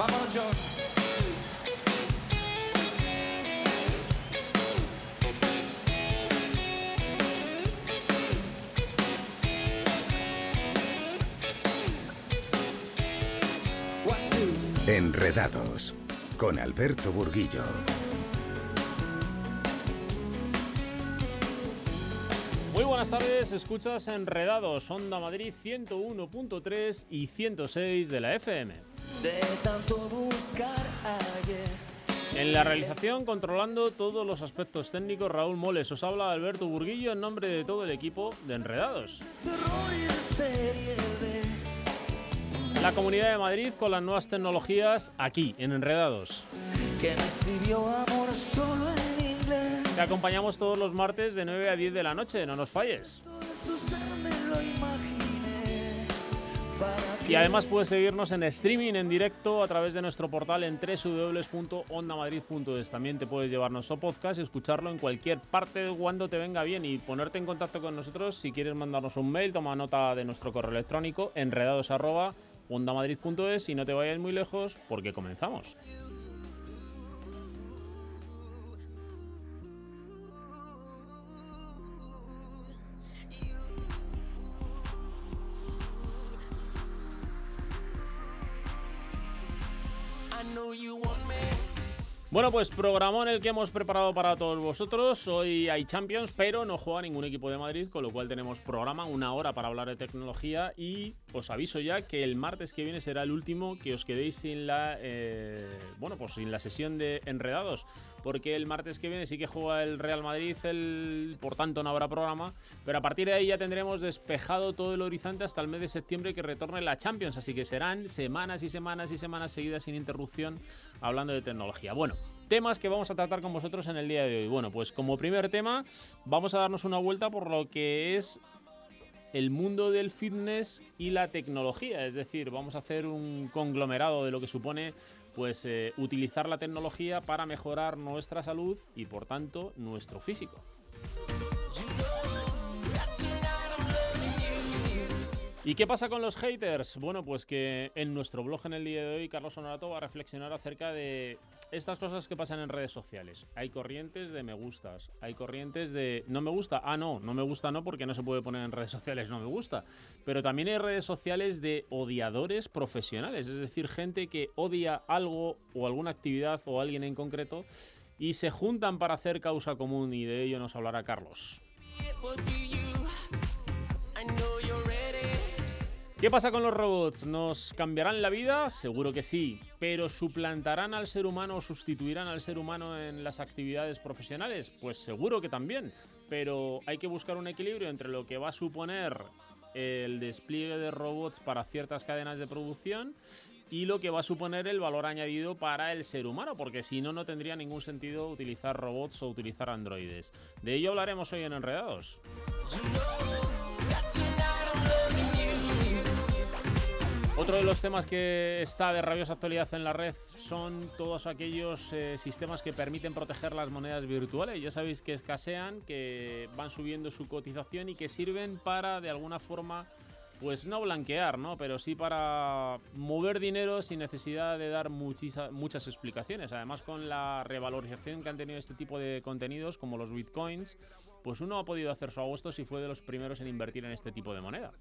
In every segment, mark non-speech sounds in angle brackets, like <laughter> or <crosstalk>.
Vámonos, John. Enredados con Alberto Burguillo. Muy buenas tardes, escuchas Enredados, Onda Madrid 101.3 y 106 de la FM. De tanto buscar ayer. En la realización, controlando todos los aspectos técnicos, Raúl Moles. Os habla Alberto Burguillo en nombre de todo el equipo de Enredados. La Comunidad de Madrid con las nuevas tecnologías aquí, en Enredados. Te acompañamos todos los martes de 9 a 10 de la noche, no nos falles. Y además puedes seguirnos en streaming en directo a través de nuestro portal en www.ondamadrid.es. También te puedes llevar nuestro podcast y escucharlo en cualquier parte cuando te venga bien y ponerte en contacto con nosotros. Si quieres mandarnos un mail, toma nota de nuestro correo electrónico enredados@ondamadrid.es y no te vayas muy lejos porque comenzamos. Bueno, pues programón el que hemos preparado para todos vosotros. Hoy hay Champions, pero no juega ningún equipo de Madrid, con lo cual tenemos programa, una hora para hablar de tecnología y os aviso ya que el martes que viene será el último que os quedéis sin la eh, bueno, pues sin la sesión de enredados, porque el martes que viene sí que juega el Real Madrid, el, por tanto no habrá programa, pero a partir de ahí ya tendremos despejado todo el horizonte hasta el mes de septiembre que retorne la Champions, así que serán semanas y semanas y semanas seguidas sin interrupción hablando de tecnología. Bueno, temas que vamos a tratar con vosotros en el día de hoy. Bueno, pues como primer tema vamos a darnos una vuelta por lo que es el mundo del fitness y la tecnología, es decir, vamos a hacer un conglomerado de lo que supone pues eh, utilizar la tecnología para mejorar nuestra salud y por tanto nuestro físico. ¿Y qué pasa con los haters? Bueno, pues que en nuestro blog en el día de hoy Carlos Honorato va a reflexionar acerca de estas cosas que pasan en redes sociales. Hay corrientes de me gustas, hay corrientes de no me gusta. Ah, no, no me gusta no porque no se puede poner en redes sociales no me gusta. Pero también hay redes sociales de odiadores profesionales, es decir, gente que odia algo o alguna actividad o alguien en concreto y se juntan para hacer causa común y de ello nos hablará Carlos. ¿Qué pasa con los robots? ¿Nos cambiarán la vida? Seguro que sí, pero ¿suplantarán al ser humano o sustituirán al ser humano en las actividades profesionales? Pues seguro que también, pero hay que buscar un equilibrio entre lo que va a suponer el despliegue de robots para ciertas cadenas de producción y lo que va a suponer el valor añadido para el ser humano, porque si no, no tendría ningún sentido utilizar robots o utilizar androides. De ello hablaremos hoy en Enredados. Otro de los temas que está de rabiosa actualidad en la red son todos aquellos eh, sistemas que permiten proteger las monedas virtuales. Ya sabéis que escasean, que van subiendo su cotización y que sirven para, de alguna forma, pues no blanquear, ¿no? Pero sí para mover dinero sin necesidad de dar muchas explicaciones. Además, con la revalorización que han tenido este tipo de contenidos, como los bitcoins, pues uno ha podido hacer su agosto si fue de los primeros en invertir en este tipo de moneda.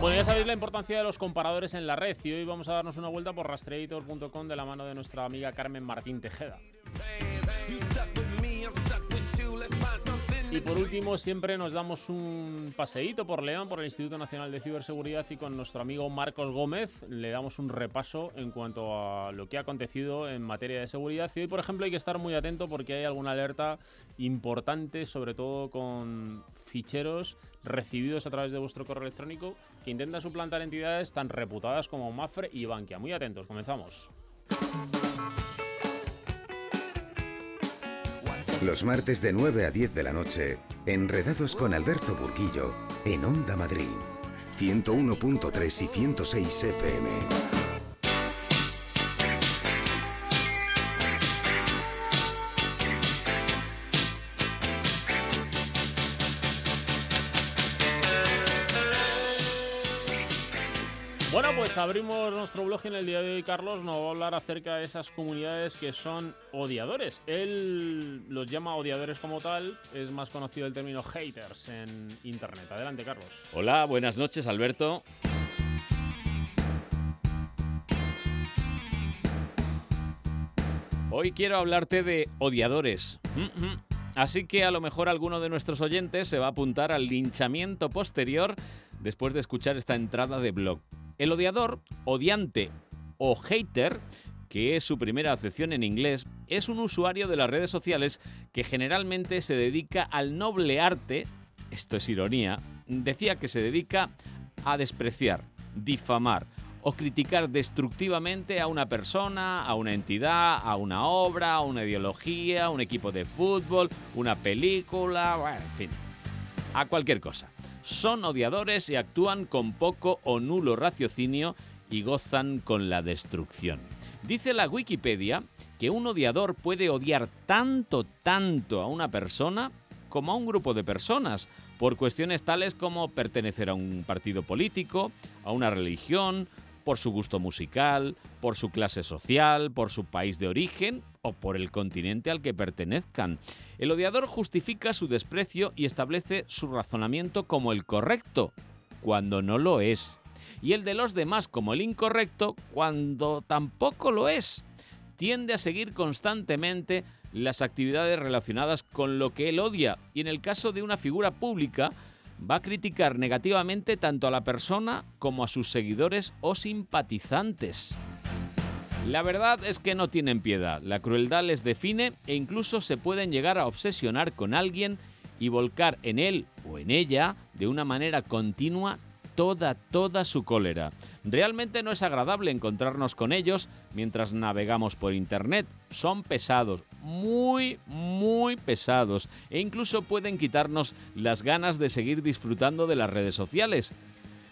Bueno, ya sabéis la importancia de los comparadores en la red y hoy vamos a darnos una vuelta por rastreator.com de la mano de nuestra amiga Carmen Martín Tejeda. Y por último, siempre nos damos un paseíto por León, por el Instituto Nacional de Ciberseguridad y con nuestro amigo Marcos Gómez le damos un repaso en cuanto a lo que ha acontecido en materia de seguridad. Y hoy, por ejemplo, hay que estar muy atento porque hay alguna alerta importante, sobre todo con ficheros recibidos a través de vuestro correo electrónico que intentan suplantar entidades tan reputadas como Mafre y Bankia. Muy atentos, comenzamos. Los martes de 9 a 10 de la noche, enredados con Alberto Burguillo en Onda Madrid. 101.3 y 106 FM. Abrimos nuestro blog en el día de hoy. Carlos nos va a hablar acerca de esas comunidades que son odiadores. Él los llama odiadores como tal, es más conocido el término haters en Internet. Adelante, Carlos. Hola, buenas noches, Alberto. Hoy quiero hablarte de odiadores. Así que a lo mejor alguno de nuestros oyentes se va a apuntar al linchamiento posterior después de escuchar esta entrada de blog. El odiador, odiante o hater, que es su primera acepción en inglés, es un usuario de las redes sociales que generalmente se dedica al noble arte, esto es ironía, decía que se dedica a despreciar, difamar, o criticar destructivamente a una persona, a una entidad, a una obra, a una ideología, un equipo de fútbol, una película, bueno, en fin, a cualquier cosa. Son odiadores y actúan con poco o nulo raciocinio y gozan con la destrucción. Dice la Wikipedia que un odiador puede odiar tanto, tanto a una persona como a un grupo de personas, por cuestiones tales como pertenecer a un partido político, a una religión, por su gusto musical, por su clase social, por su país de origen o por el continente al que pertenezcan. El odiador justifica su desprecio y establece su razonamiento como el correcto, cuando no lo es, y el de los demás como el incorrecto, cuando tampoco lo es. Tiende a seguir constantemente las actividades relacionadas con lo que él odia y en el caso de una figura pública, va a criticar negativamente tanto a la persona como a sus seguidores o simpatizantes. La verdad es que no tienen piedad, la crueldad les define e incluso se pueden llegar a obsesionar con alguien y volcar en él o en ella de una manera continua toda, toda su cólera. Realmente no es agradable encontrarnos con ellos mientras navegamos por Internet. Son pesados, muy, muy pesados e incluso pueden quitarnos las ganas de seguir disfrutando de las redes sociales.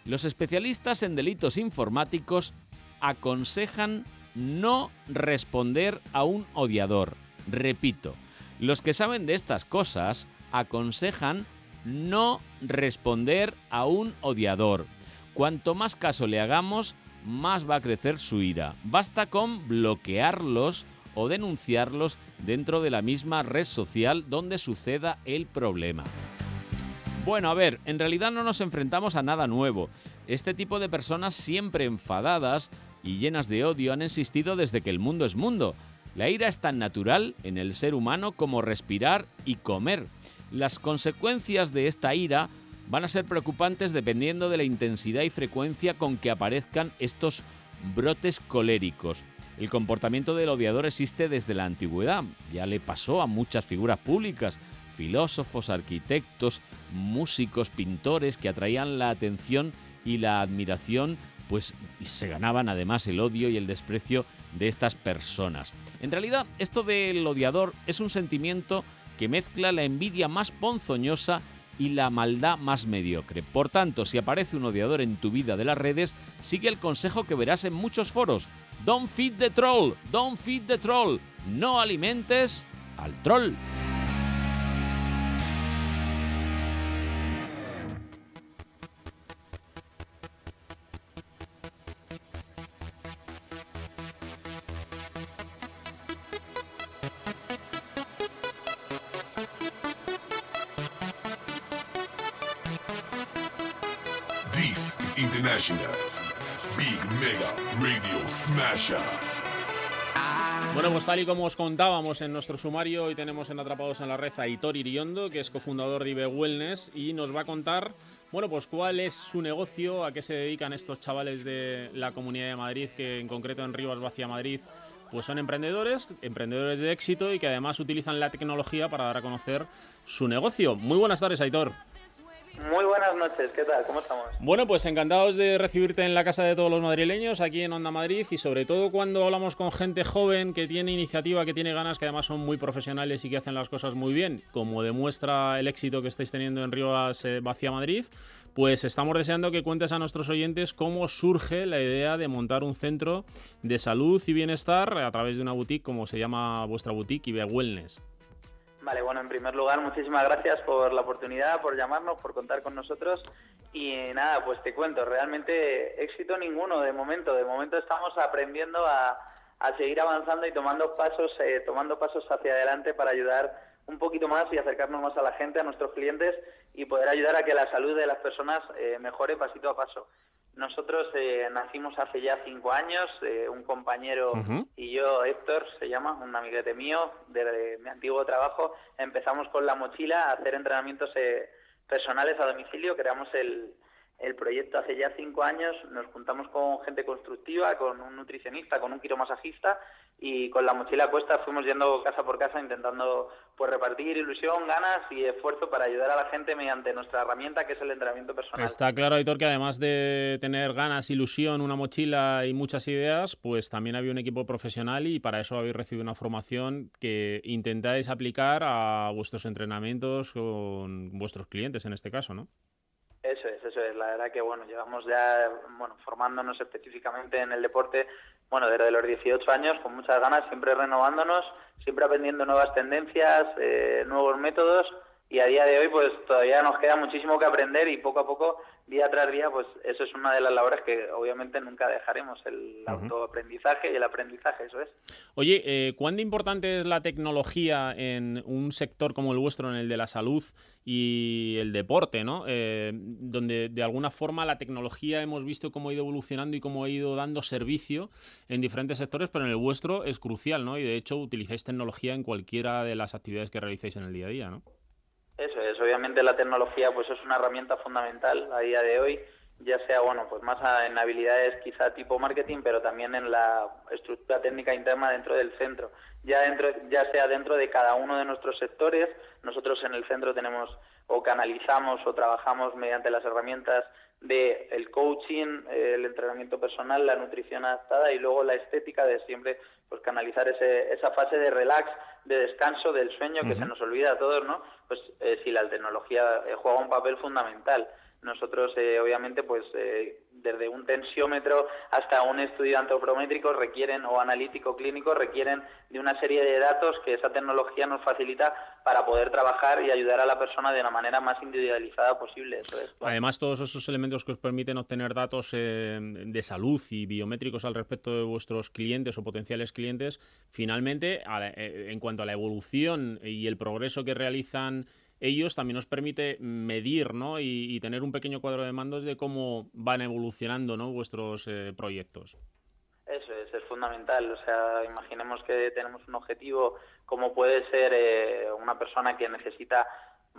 Los especialistas en delitos informáticos aconsejan no responder a un odiador. Repito, los que saben de estas cosas aconsejan no responder a un odiador. Cuanto más caso le hagamos, más va a crecer su ira. Basta con bloquearlos o denunciarlos dentro de la misma red social donde suceda el problema. Bueno, a ver, en realidad no nos enfrentamos a nada nuevo. Este tipo de personas siempre enfadadas y llenas de odio han existido desde que el mundo es mundo. La ira es tan natural en el ser humano como respirar y comer. Las consecuencias de esta ira van a ser preocupantes dependiendo de la intensidad y frecuencia con que aparezcan estos brotes coléricos. El comportamiento del odiador existe desde la antigüedad, ya le pasó a muchas figuras públicas, filósofos, arquitectos, músicos, pintores que atraían la atención y la admiración, pues se ganaban además el odio y el desprecio de estas personas. En realidad, esto del odiador es un sentimiento que mezcla la envidia más ponzoñosa y la maldad más mediocre. Por tanto, si aparece un odiador en tu vida de las redes, sigue el consejo que verás en muchos foros. Don't feed the troll, don't feed the troll. No alimentes al troll. Big Mega Radio Smasher. Bueno, pues tal y como os contábamos en nuestro sumario, hoy tenemos en Atrapados en la Red a Hitor Iriondo, que es cofundador de IBE Wellness, y nos va a contar, bueno, pues cuál es su negocio, a qué se dedican estos chavales de la Comunidad de Madrid, que en concreto en Rivas Vacia Madrid, pues son emprendedores, emprendedores de éxito y que además utilizan la tecnología para dar a conocer su negocio. Muy buenas tardes, Aitor. Muy buenas noches, ¿qué tal? ¿Cómo estamos? Bueno, pues encantados de recibirte en la casa de todos los madrileños, aquí en Onda Madrid, y sobre todo cuando hablamos con gente joven que tiene iniciativa, que tiene ganas, que además son muy profesionales y que hacen las cosas muy bien, como demuestra el éxito que estáis teniendo en Rivas eh, Vacia Madrid, pues estamos deseando que cuentes a nuestros oyentes cómo surge la idea de montar un centro de salud y bienestar a través de una boutique, como se llama vuestra boutique, IBE Wellness. Vale, bueno, en primer lugar, muchísimas gracias por la oportunidad, por llamarnos, por contar con nosotros. Y nada, pues te cuento, realmente éxito ninguno de momento. De momento estamos aprendiendo a, a seguir avanzando y tomando pasos, eh, tomando pasos hacia adelante para ayudar un poquito más y acercarnos más a la gente, a nuestros clientes y poder ayudar a que la salud de las personas eh, mejore pasito a paso. Nosotros eh, nacimos hace ya cinco años, eh, un compañero y yo, Héctor, se llama, un amiguete mío de, mi antiguo trabajo, empezamos con la mochila a hacer entrenamientos personales a domicilio, creamos el, el proyecto hace ya cinco años, nos juntamos con gente constructiva, con un nutricionista, con un quiromasajista y con la mochila a cuesta fuimos yendo casa por casa intentando pues repartir ilusión, ganas y esfuerzo para ayudar a la gente mediante nuestra herramienta que es el entrenamiento personal. Está claro, Aitor, que además de tener ganas, ilusión, una mochila y muchas ideas, pues también había un equipo profesional y para eso habéis recibido una formación que intentáis aplicar a vuestros entrenamientos con vuestros clientes en este caso, ¿no? La verdad que, bueno, llevamos ya, bueno, formándonos específicamente en el deporte, bueno, desde los 18 años, con muchas ganas, siempre renovándonos, siempre aprendiendo nuevas tendencias, eh, nuevos métodos y a día de hoy pues todavía nos queda muchísimo que aprender y poco a poco día tras día pues eso es una de las labores que obviamente nunca dejaremos el autoaprendizaje y el aprendizaje eso es. Oye eh, ¿cuán importante es la tecnología en un sector como el vuestro en el de la salud y el deporte no eh, donde de alguna forma la tecnología hemos visto cómo ha ido evolucionando y cómo ha ido dando servicio en diferentes sectores pero en el vuestro es crucial no y de hecho utilizáis tecnología en cualquiera de las actividades que realicéis en el día a día no eso es, obviamente la tecnología pues es una herramienta fundamental a día de hoy, ya sea bueno pues más en habilidades quizá tipo marketing, pero también en la estructura técnica interna dentro del centro. Ya dentro, ya sea dentro de cada uno de nuestros sectores, nosotros en el centro tenemos o canalizamos o trabajamos mediante las herramientas de el coaching, el entrenamiento personal, la nutrición adaptada y luego la estética de siempre pues canalizar ese, esa fase de relax, de descanso, del sueño que se nos olvida a todos, ¿no? Pues eh, si la tecnología eh, juega un papel fundamental. Nosotros, eh, obviamente, pues eh, desde un tensiómetro hasta un estudio antropométrico requieren, o analítico clínico, requieren de una serie de datos que esa tecnología nos facilita para poder trabajar y ayudar a la persona de la manera más individualizada posible. Además, todos esos elementos que os permiten obtener datos eh, de salud y biométricos al respecto de vuestros clientes o potenciales clientes, finalmente, en cuanto a la evolución y el progreso que realizan ellos también nos permite medir ¿no? y, tener un pequeño cuadro de mandos de cómo van evolucionando ¿no? vuestros eh, proyectos. Eso es, es fundamental. O sea, imaginemos que tenemos un objetivo como puede ser eh, una persona que necesita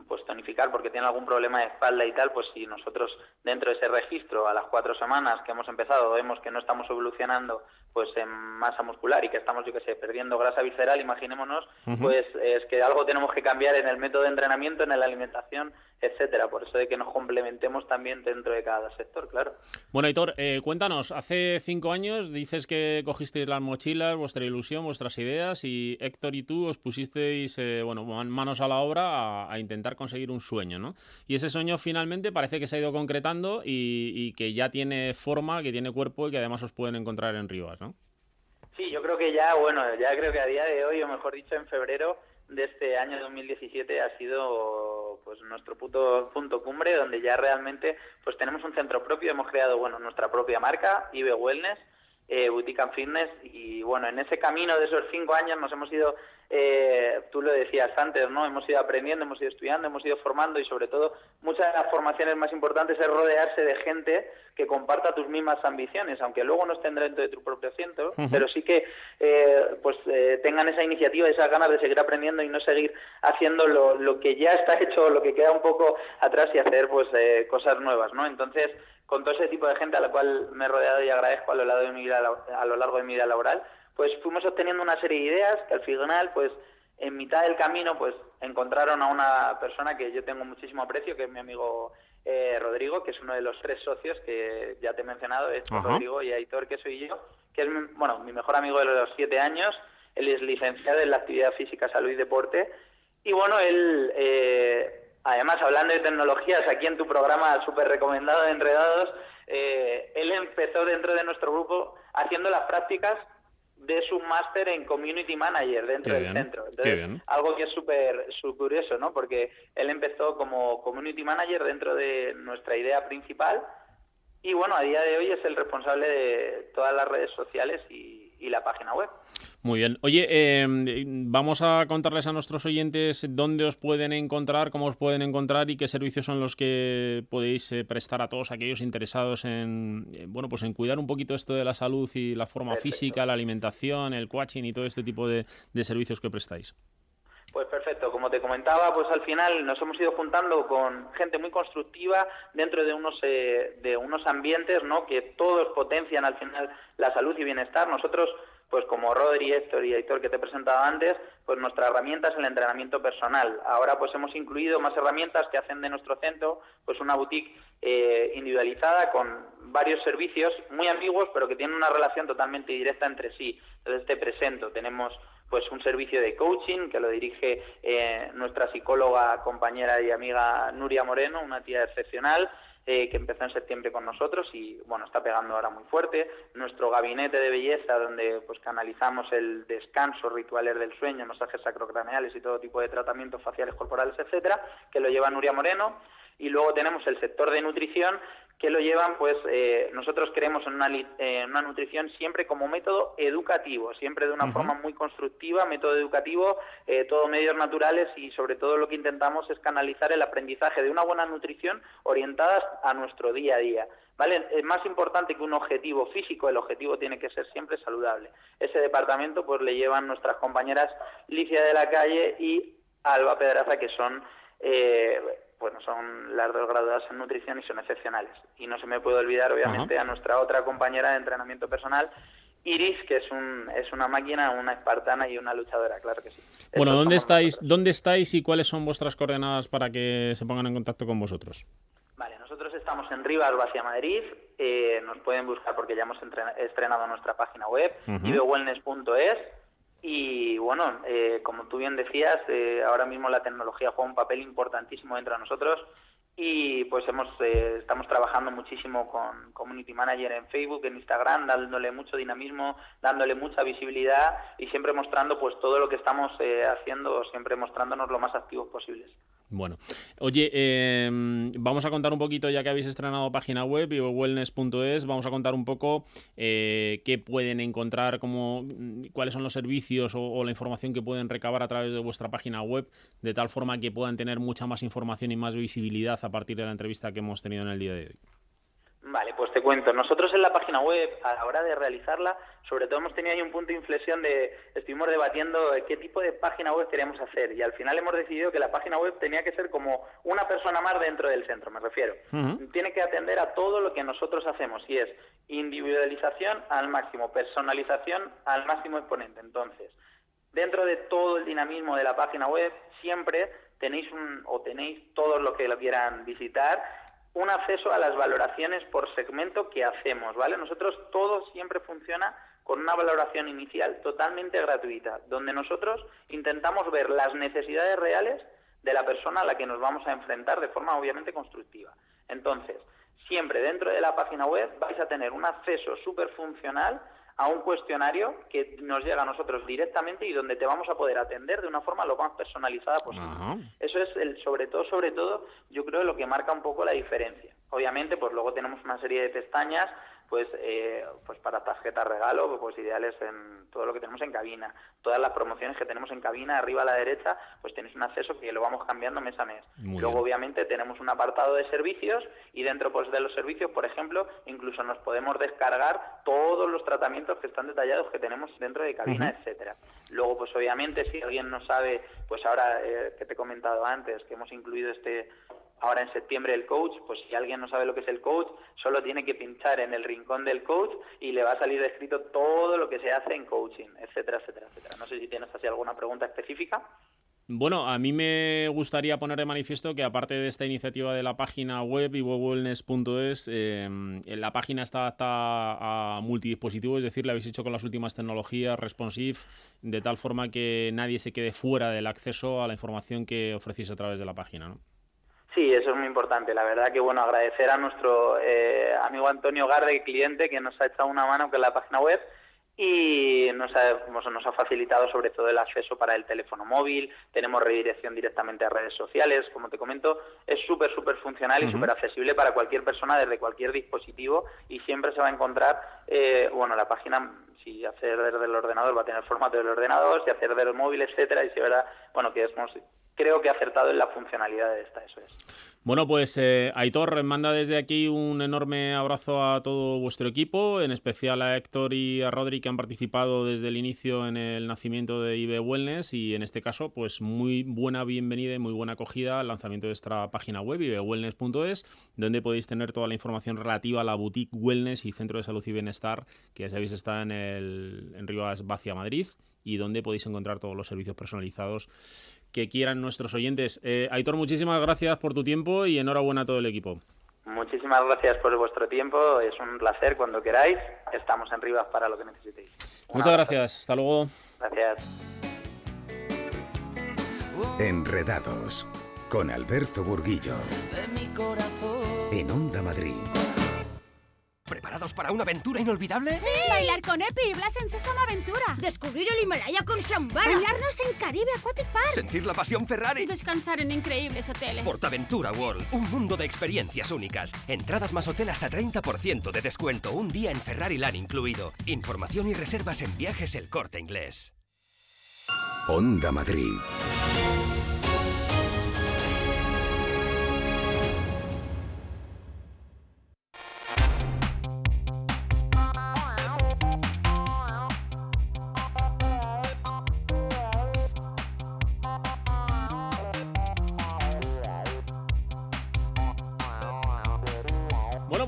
pues tonificar porque tiene algún problema de espalda y tal, pues si nosotros dentro de ese registro a las cuatro semanas que hemos empezado vemos que no estamos evolucionando pues en masa muscular y que estamos, yo que sé, perdiendo grasa visceral, imaginémonos, pues es que algo tenemos que cambiar en el método de entrenamiento, en la alimentación, etcétera. Por eso de que nos complementemos también dentro de cada sector, claro. Bueno, Aitor, eh, cuéntanos, hace cinco años dices que cogisteis las mochilas, vuestra ilusión, vuestras ideas y Héctor y tú os pusisteis, eh, bueno, manos a la obra a, intentar conseguir un sueño, ¿no? Y ese sueño finalmente parece que se ha ido concretando y, y que ya tiene forma, que tiene cuerpo y que además os pueden encontrar en Rivas, ¿no? Sí, yo creo que ya, bueno, ya creo que a día de hoy, o mejor dicho, en febrero de este año 2017 ha sido pues nuestro punto, punto cumbre donde ya realmente pues tenemos un centro propio, hemos creado bueno nuestra propia marca, IBE Wellness, eh, Boutique and Fitness y bueno, en ese camino de esos cinco años nos hemos ido eh, tú lo decías antes, ¿no? Hemos ido aprendiendo, hemos ido estudiando, hemos ido formando y sobre todo muchas de las formaciones más importantes es rodearse de gente que comparta tus mismas ambiciones, aunque luego no estén dentro de tu propio centro, pero sí que eh, pues eh, tengan esa iniciativa, esas ganas de seguir aprendiendo y no seguir haciendo lo, lo que ya está hecho, lo que queda un poco atrás y hacer pues eh, cosas nuevas, ¿no? Entonces, con todo ese tipo de gente a la cual me he rodeado y agradezco a lo largo de mi vida, a lo largo de mi vida laboral, pues fuimos obteniendo una serie de ideas que al final, pues en mitad del camino, pues encontraron a una persona que yo tengo muchísimo aprecio, que es mi amigo eh, Rodrigo, que es uno de los tres socios que ya te he mencionado, es Rodrigo y Aitor, que soy yo, que es, bueno, mi mejor amigo de los siete años, él es licenciado en la actividad física, salud y deporte, y bueno, él, eh, además, hablando de tecnologías, aquí en tu programa súper recomendado de Enredados, eh, él empezó dentro de nuestro grupo haciendo las prácticas de su máster en Community Manager dentro Qué del bien, centro. qué Entonces, bien. algo que es súper súper curioso, ¿no? Porque él empezó como Community Manager dentro de nuestra idea principal y bueno, a día de hoy es el responsable de todas las redes sociales y, y la página web. Muy bien. Oye, eh, vamos a contarles a nuestros oyentes dónde os pueden encontrar, cómo os pueden encontrar y qué servicios son los que podéis eh, prestar a todos aquellos interesados en, eh, bueno, pues en cuidar un poquito esto de la salud y la forma Perfecto. física, la alimentación, el coaching y todo este tipo de, de servicios que prestáis. Pues perfecto, como te comentaba, pues al final nos hemos ido juntando con gente muy constructiva dentro de unos eh, de unos ambientes, ¿no? Que todos potencian al final la salud y bienestar. Nosotros, pues como Rodri, Héctor y Aitor que te he presentado antes, pues nuestra herramienta es el entrenamiento personal. Ahora pues hemos incluido más herramientas que hacen de nuestro centro pues una boutique eh, individualizada con varios servicios muy ambiguos pero que tienen una relación totalmente directa entre sí. Entonces te presento, tenemos pues un servicio de coaching que lo dirige eh, nuestra psicóloga, compañera y amiga Nuria Moreno, una tía excepcional eh, que empezó en septiembre con nosotros y bueno está pegando ahora muy fuerte. Nuestro gabinete de belleza donde pues canalizamos el descanso, rituales del sueño, masajes sacrocraneales y todo tipo de tratamientos faciales, corporales, etcétera, que lo lleva Nuria Moreno. Y luego tenemos el sector de nutrición que lo llevan, pues eh, nosotros creemos en una, eh, una nutrición siempre como método educativo, siempre de una forma muy constructiva, método educativo, eh, todo medios naturales y sobre todo lo que intentamos es canalizar el aprendizaje de una buena nutrición orientadas a nuestro día a día. ¿Vale? Es más importante que un objetivo físico, el objetivo tiene que ser siempre saludable. Ese departamento pues le llevan nuestras compañeras Licia de la Calle y Alba Pedraza, que son eh, bueno, son las dos graduadas en nutrición y son excepcionales. Y no se me puede olvidar, obviamente, a nuestra otra compañera de entrenamiento personal, Iris, que es, un, es una máquina, una espartana y una luchadora, claro que sí. Bueno, Estos ¿dónde estáis, nosotros. ¿dónde estáis y cuáles son vuestras coordenadas para que se pongan en contacto con vosotros? Vale, nosotros estamos en Rivas, Vacia Madrid. eh, nos pueden buscar porque ya hemos estrenado nuestra página web, Ujú. ibewellness.es. Y bueno, eh, como tú bien decías, eh, ahora mismo la tecnología juega un papel importantísimo dentro de nosotros y pues hemos eh, estamos trabajando muchísimo con Community Manager en Facebook, en Instagram, dándole mucho dinamismo, dándole mucha visibilidad y siempre mostrando pues todo lo que estamos eh, haciendo, siempre mostrándonos lo más activos posibles. Bueno, oye, eh, vamos a contar un poquito, ya que habéis estrenado página web, wellness.es, vamos a contar un poco eh, qué pueden encontrar, cómo, mm, cuáles son los servicios o la información que pueden recabar a través de vuestra página web, de tal forma que puedan tener mucha más información y más visibilidad a partir de la entrevista que hemos tenido en el día de hoy. Vale, pues te cuento. Nosotros en la página web, a la hora de realizarla, sobre todo hemos tenido ahí un punto de inflexión de, estuvimos debatiendo eh, qué tipo de página web queríamos hacer y al final hemos decidido que la página web tenía que ser como una persona más dentro del centro, me refiero. Tiene que atender a todo lo que nosotros hacemos y es individualización al máximo, personalización al máximo exponente. Entonces, dentro de todo el dinamismo de la página web, siempre tenéis un, o tenéis todos los que lo quieran visitar, un acceso a las valoraciones por segmento que hacemos, ¿vale? Nosotros todo siempre funciona con una valoración inicial totalmente gratuita, donde nosotros intentamos ver las necesidades reales de la persona a la que nos vamos a enfrentar de forma obviamente constructiva. Entonces, siempre dentro de la página web vais a tener un acceso súper funcional a un cuestionario que nos llega a nosotros directamente y donde te vamos a poder atender de una forma lo más personalizada posible. Ajá. Eso es el sobre todo, sobre todo, yo creo lo que marca un poco la diferencia. Obviamente, pues luego tenemos una serie de pestañas, pues, eh, pues para tarjetas regalo, pues ideales en todo lo que tenemos en cabina. Todas las promociones que tenemos en cabina, arriba a la derecha, pues tenéis un acceso que lo vamos cambiando mes a mes. Muy luego, bien. obviamente, tenemos un apartado de servicios y dentro pues de los servicios, por ejemplo, incluso nos podemos descargar todos los tratamientos que están detallados que tenemos dentro de cabina, Ujú. etcétera. Luego, pues obviamente, si alguien no sabe, pues ahora eh, que te he comentado antes, que hemos incluido este ahora en septiembre el coach, pues si alguien no sabe lo que es el coach, solo tiene que pinchar en el rincón del coach y le va a salir escrito todo lo que se hace en coaching, etcétera, etcétera, etcétera. No sé si tienes así alguna pregunta específica. Bueno, a mí me gustaría poner de manifiesto que aparte de esta iniciativa de la página web iwowellness.es, eh, la página está adaptada a multidispositivos, es decir, la habéis hecho con las últimas tecnologías responsive, de tal forma que nadie se quede fuera del acceso a la información que ofrecéis a través de la página, ¿no? Sí, eso es muy importante. La verdad que, bueno, agradecer a nuestro eh, amigo Antonio Garde, cliente, que nos ha echado una mano con la página web y nos ha, nos ha facilitado sobre todo el acceso para el teléfono móvil, tenemos redirección directamente a redes sociales, como te comento, es súper, súper funcional y súper accesible para cualquier persona desde cualquier dispositivo y siempre se va a encontrar, eh, bueno, la página si hacer desde el ordenador va a tener formato del ordenador, si hacer desde el móvil, etcétera, y se verá, bueno, que es, creo que acertado en la funcionalidad de esta, eso es. Bueno, pues eh, Aitor manda desde aquí un enorme abrazo a todo vuestro equipo, en especial a Héctor y a Rodri que han participado desde el inicio en el nacimiento de IB Wellness y en este caso, pues muy buena bienvenida y muy buena acogida al lanzamiento de esta página web, ibwellness.es, donde podéis tener toda la información relativa a la boutique Wellness y Centro de Salud y Bienestar, que ya sabéis está en, el, en Rivas Vacia, Madrid, y donde podéis encontrar todos los servicios personalizados que quieran nuestros oyentes. Eh, Aitor, muchísimas gracias por tu tiempo y enhorabuena a todo el equipo. Muchísimas gracias por vuestro tiempo, es un placer cuando queráis, estamos en Rivas para lo que necesitéis. Muchas gracias, hasta luego. Gracias. Enredados con Alberto Burguillo. En Onda Madrid. ¿Preparados para una aventura inolvidable? ¡Sí! Bailar con Epi y Blas en Sésamo Aventura. Descubrir el Himalaya con Shambhala. Bañarnos en Caribe Aquatic Park. Sentir la pasión Ferrari. Y descansar en increíbles hoteles. Portaventura World, un mundo de experiencias únicas. Entradas más hotel hasta 30% de descuento. Un día en Ferrari Land incluido. Información y reservas en viajes El Corte Inglés. Onda Madrid.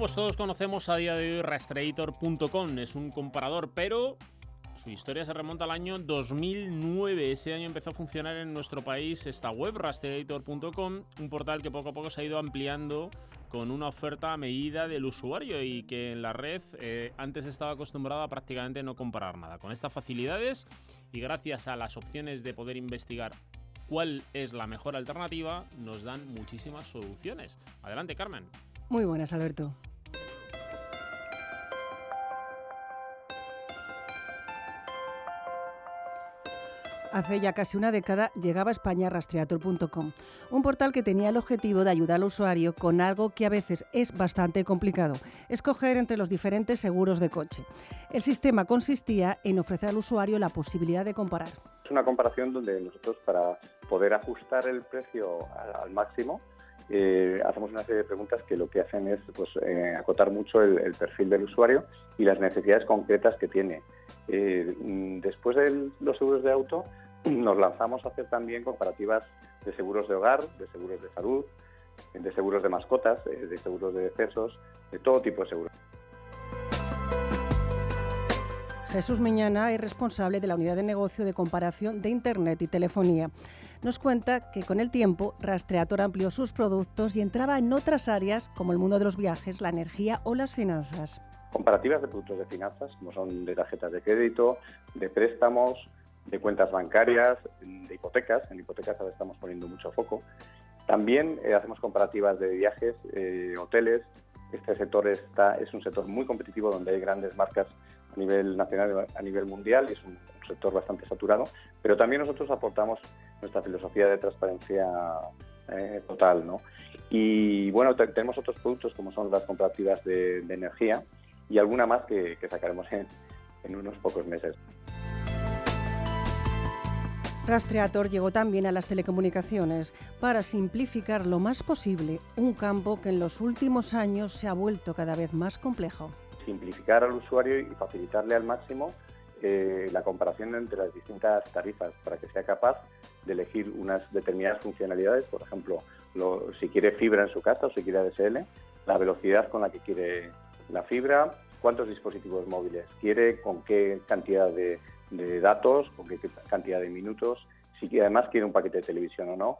Pues todos conocemos a día de hoy Rastreator.com. Es un comparador, pero su historia se remonta al año 2009. Ese año empezó a funcionar en nuestro país esta web, Rastreator.com, un portal que poco a poco se ha ido ampliando con una oferta a medida del usuario y que en la red eh, antes estaba acostumbrado a prácticamente no comparar nada. Con estas facilidades y gracias a las opciones de poder investigar cuál es la mejor alternativa, nos dan muchísimas soluciones. Adelante, Carmen. Muy buenas, Alberto. Hace ya casi una década llegaba a España rastreator.com, un portal que tenía el objetivo de ayudar al usuario con algo que a veces es bastante complicado, escoger entre los diferentes seguros de coche. El sistema consistía en ofrecer al usuario la posibilidad de comparar. Es una comparación donde nosotros para poder ajustar el precio al máximo eh, hacemos una serie de preguntas que lo que hacen es pues, eh, acotar mucho el, perfil del usuario y las necesidades concretas que tiene. Eh, después de los seguros de auto, <clears throat> nos lanzamos a hacer también comparativas de seguros de hogar, de seguros de salud, de seguros de mascotas, de seguros de decesos, de todo tipo de seguros. Jesús Miñana es responsable de la unidad de negocio de comparación de Internet y telefonía. Nos cuenta que con el tiempo Rastreator amplió sus productos y entraba en otras áreas como el mundo de los viajes, la energía o las finanzas. Comparativas de productos de finanzas, como son de tarjetas de crédito, de préstamos, de cuentas bancarias, de hipotecas. En hipotecas ahora estamos poniendo mucho foco. También eh, hacemos comparativas de viajes, eh, hoteles. Este sector está, es un sector muy competitivo donde hay grandes marcas a nivel nacional, a nivel mundial, y es un, sector bastante saturado, pero también nosotros aportamos nuestra filosofía de transparencia eh, total. ¿no? Y bueno, tenemos otros productos como son las comparativas de, energía y alguna más que, sacaremos en unos pocos meses. Rastreator llegó también a las telecomunicaciones para simplificar lo más posible un campo que en los últimos años se ha vuelto cada vez más complejo simplificar al usuario y facilitarle al máximo eh, la comparación entre las distintas tarifas para que sea capaz de elegir unas determinadas funcionalidades, por ejemplo, si quiere fibra en su casa o si quiere ADSL, la velocidad con la que quiere la fibra, cuántos dispositivos móviles quiere, con qué cantidad de, de datos, con qué cantidad de minutos, si además quiere un paquete de televisión o no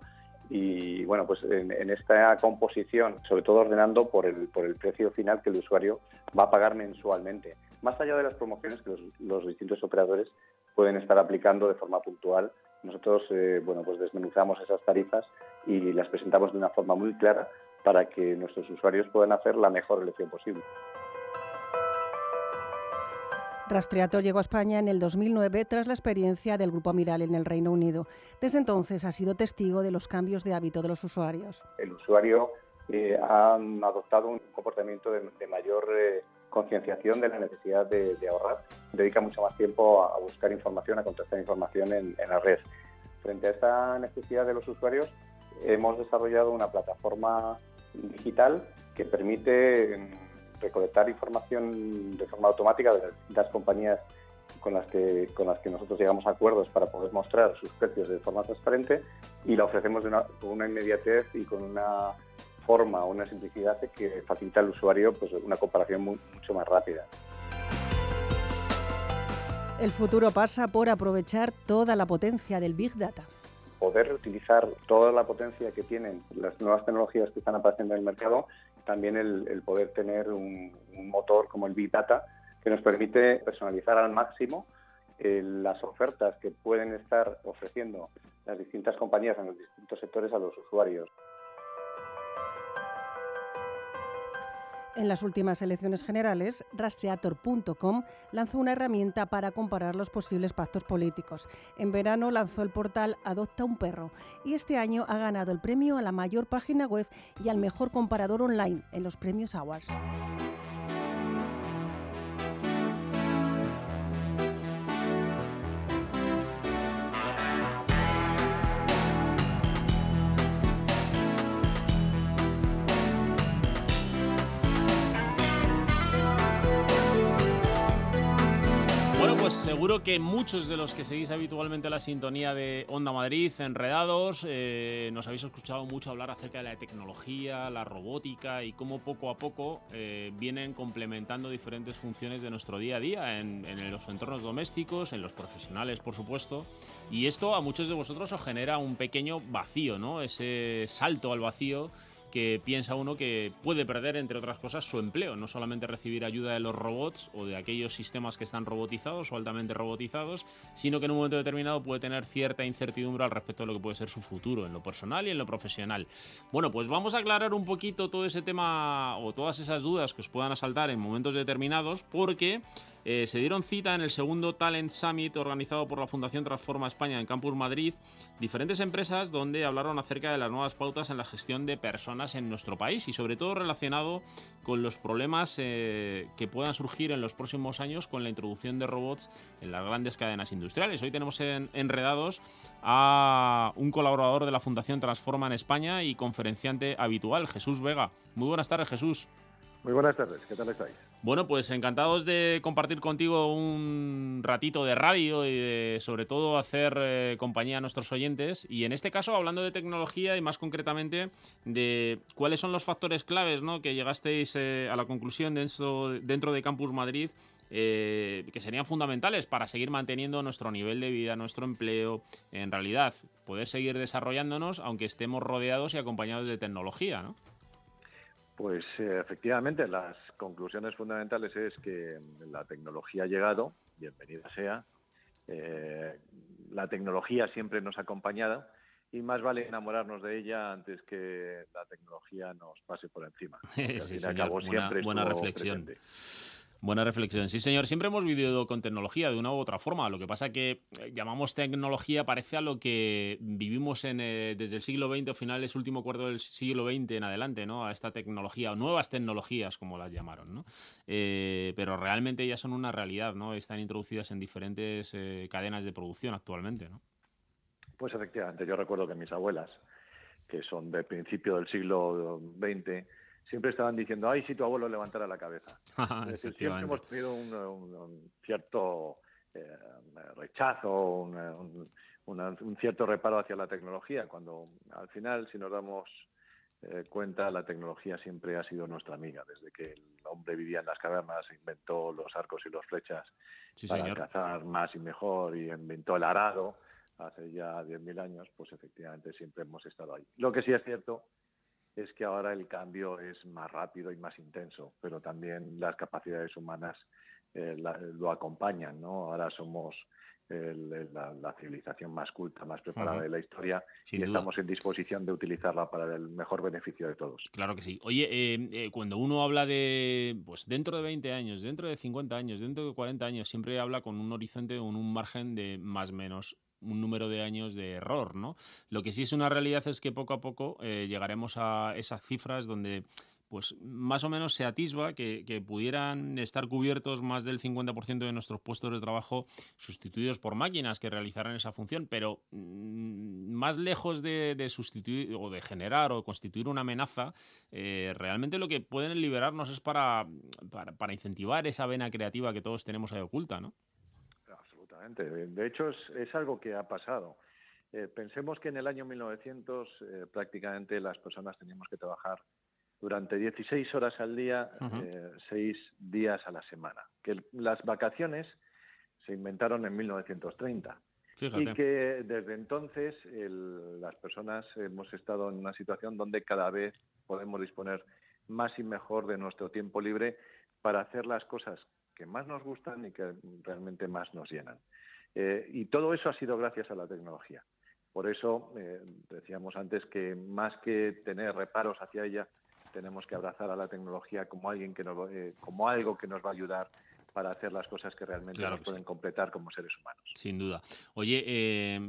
y bueno, pues en, esta composición, sobre todo ordenando por el, por el precio final que el usuario va a pagar mensualmente, más allá de las promociones que los, distintos operadores pueden estar aplicando de forma puntual. Nosotros, eh, bueno, pues desmenuzamos esas tarifas y las presentamos de una forma muy clara para que nuestros usuarios puedan hacer la mejor elección posible. Rastreator llegó a España en el 2009 tras la experiencia del Grupo Amiral en el Reino Unido. Desde entonces ha sido testigo de los cambios de hábito de los usuarios. El usuario eh, ha adoptado un comportamiento de, mayor eh, concienciación de la necesidad de, ahorrar. Dedica mucho más tiempo a, buscar información, a contestar información en, en la red. Frente a esta necesidad de los usuarios, hemos desarrollado una plataforma digital que permite mm, recolectar información de forma automática de las compañías con las que con las que nosotros llegamos a acuerdos para poder mostrar sus precios de forma transparente y la ofrecemos de una, con una inmediatez y con una forma una simplicidad que facilita al usuario pues, una comparación mucho más rápida. El futuro pasa por aprovechar toda la potencia del Big Data poder utilizar toda la potencia que tienen las nuevas tecnologías que están apareciendo en el mercado, también el, poder tener un, motor como el Big Data que nos permite personalizar al máximo eh, las ofertas que pueden estar ofreciendo las distintas compañías en los distintos sectores a los usuarios. En las últimas elecciones generales, rastreator.com lanzó una herramienta para comparar los posibles pactos políticos. En verano lanzó el portal Adopta un perro y este año ha ganado el premio a la mayor página web y al mejor comparador online en los premios Awards. Seguro que muchos de los que seguís habitualmente la sintonía de Onda Madrid, Enredados, eh, nos habéis escuchado mucho hablar acerca de la tecnología, la robótica y cómo poco a poco eh, vienen complementando diferentes funciones de nuestro día a día en, en, los entornos domésticos, en los profesionales, por supuesto. Y esto a muchos de vosotros os genera un pequeño vacío, ¿no? Ese salto al vacío que piensa uno que puede perder, entre otras cosas, su empleo. No solamente recibir ayuda de los robots o de aquellos sistemas que están robotizados o altamente robotizados, sino que en un momento determinado puede tener cierta incertidumbre al respecto de lo que puede ser su futuro, en lo personal y en lo profesional. Bueno, pues vamos a aclarar un poquito todo ese tema o todas esas dudas que os puedan asaltar en momentos determinados, porque eh, se dieron cita en el segundo Talent Summit organizado por la Fundación Transforma España en Campus Madrid diferentes empresas donde hablaron acerca de las nuevas pautas en la gestión de personas en nuestro país y sobre todo relacionado con los problemas eh, que puedan surgir en los próximos años con la introducción de robots en las grandes cadenas industriales. Hoy tenemos enredados a un colaborador de la Fundación Transforma en España y conferenciante habitual, Jesús Vega. Muy buenas tardes, Jesús. Muy buenas tardes, ¿qué tal estáis? Bueno, pues encantados de compartir contigo un ratito de radio y de, sobre todo hacer eh, compañía a nuestros oyentes. Y en este caso, hablando de tecnología y más concretamente de cuáles son los factores claves ¿no? que llegasteis eh, a la conclusión dentro, dentro de Campus Madrid eh, que serían fundamentales para seguir manteniendo nuestro nivel de vida, nuestro empleo, en realidad poder seguir desarrollándonos aunque estemos rodeados y acompañados de tecnología, ¿no? Pues eh, efectivamente, las conclusiones fundamentales es que la tecnología ha llegado, bienvenida sea. Eh, la tecnología siempre nos ha acompañado y más vale enamorarnos de ella antes que la tecnología nos pase por encima. <laughs> sí, buena, reflexión. Buena reflexión. Sí, señor. Siempre hemos vivido con tecnología de una u otra forma. Lo que pasa que eh, llamamos tecnología parece a lo que vivimos en, eh, desde el siglo XX o finales, último cuarto del siglo XX en adelante, ¿no? A esta tecnología o nuevas tecnologías, como las llamaron, ¿no? Eh, pero realmente ya son una realidad, ¿no? Están introducidas en diferentes cadenas de producción actualmente, ¿no? Pues efectivamente. Yo recuerdo que mis abuelas, que son de principio del siglo XX, siempre estaban diciendo, ay, si tu abuelo levantara la cabeza. <laughs> siempre hemos tenido un, cierto eh, rechazo, un, cierto reparo hacia la tecnología, cuando al final, si nos damos eh, cuenta, la tecnología siempre ha sido nuestra amiga. Desde que el hombre vivía en las cavernas, inventó los arcos y los flechas para cazar más y mejor y inventó el arado hace ya 10.000 años, pues efectivamente siempre hemos estado ahí. Lo que sí es cierto es que ahora el cambio es más rápido y más intenso, pero también las capacidades humanas eh, lo acompañan, ¿no? Ahora somos la, civilización más culta, más preparada de la historia y estamos en disposición de utilizarla para el mejor beneficio de todos. Claro que sí. Oye, eh, eh, cuando uno habla de, pues dentro de 20 años, dentro de 50 años, dentro de 40 años, siempre habla con un horizonte, con un margen de más o menos un número de años de error, ¿no? Lo que sí es una realidad es que poco a poco eh, llegaremos a esas cifras donde pues más o menos se atisba que, pudieran estar cubiertos más del 50% de nuestros puestos de trabajo sustituidos por máquinas que realizarán esa función, pero mm, más lejos de, sustituir o de generar o constituir una amenaza, eh, realmente lo que pueden liberarnos es para, para, incentivar esa vena creativa que todos tenemos ahí oculta, ¿no? De hecho, es, algo que ha pasado. Eh, pensemos que en el año 1900 eh, prácticamente las personas teníamos que trabajar durante 16 horas al día, eh, seis días a la semana. Que las vacaciones se inventaron en 1930. Y que desde entonces las personas hemos estado en una situación donde cada vez podemos disponer más y mejor de nuestro tiempo libre para hacer las cosas que más nos gustan y que realmente más nos llenan. Eh, y todo eso ha sido gracias a la tecnología. Por eso eh, decíamos antes que más que tener reparos hacia ella, tenemos que abrazar a la tecnología como alguien que nos, eh, como algo que nos va a ayudar para hacer las cosas que realmente nos pueden completar como seres humanos. Sin duda. Oye, eh,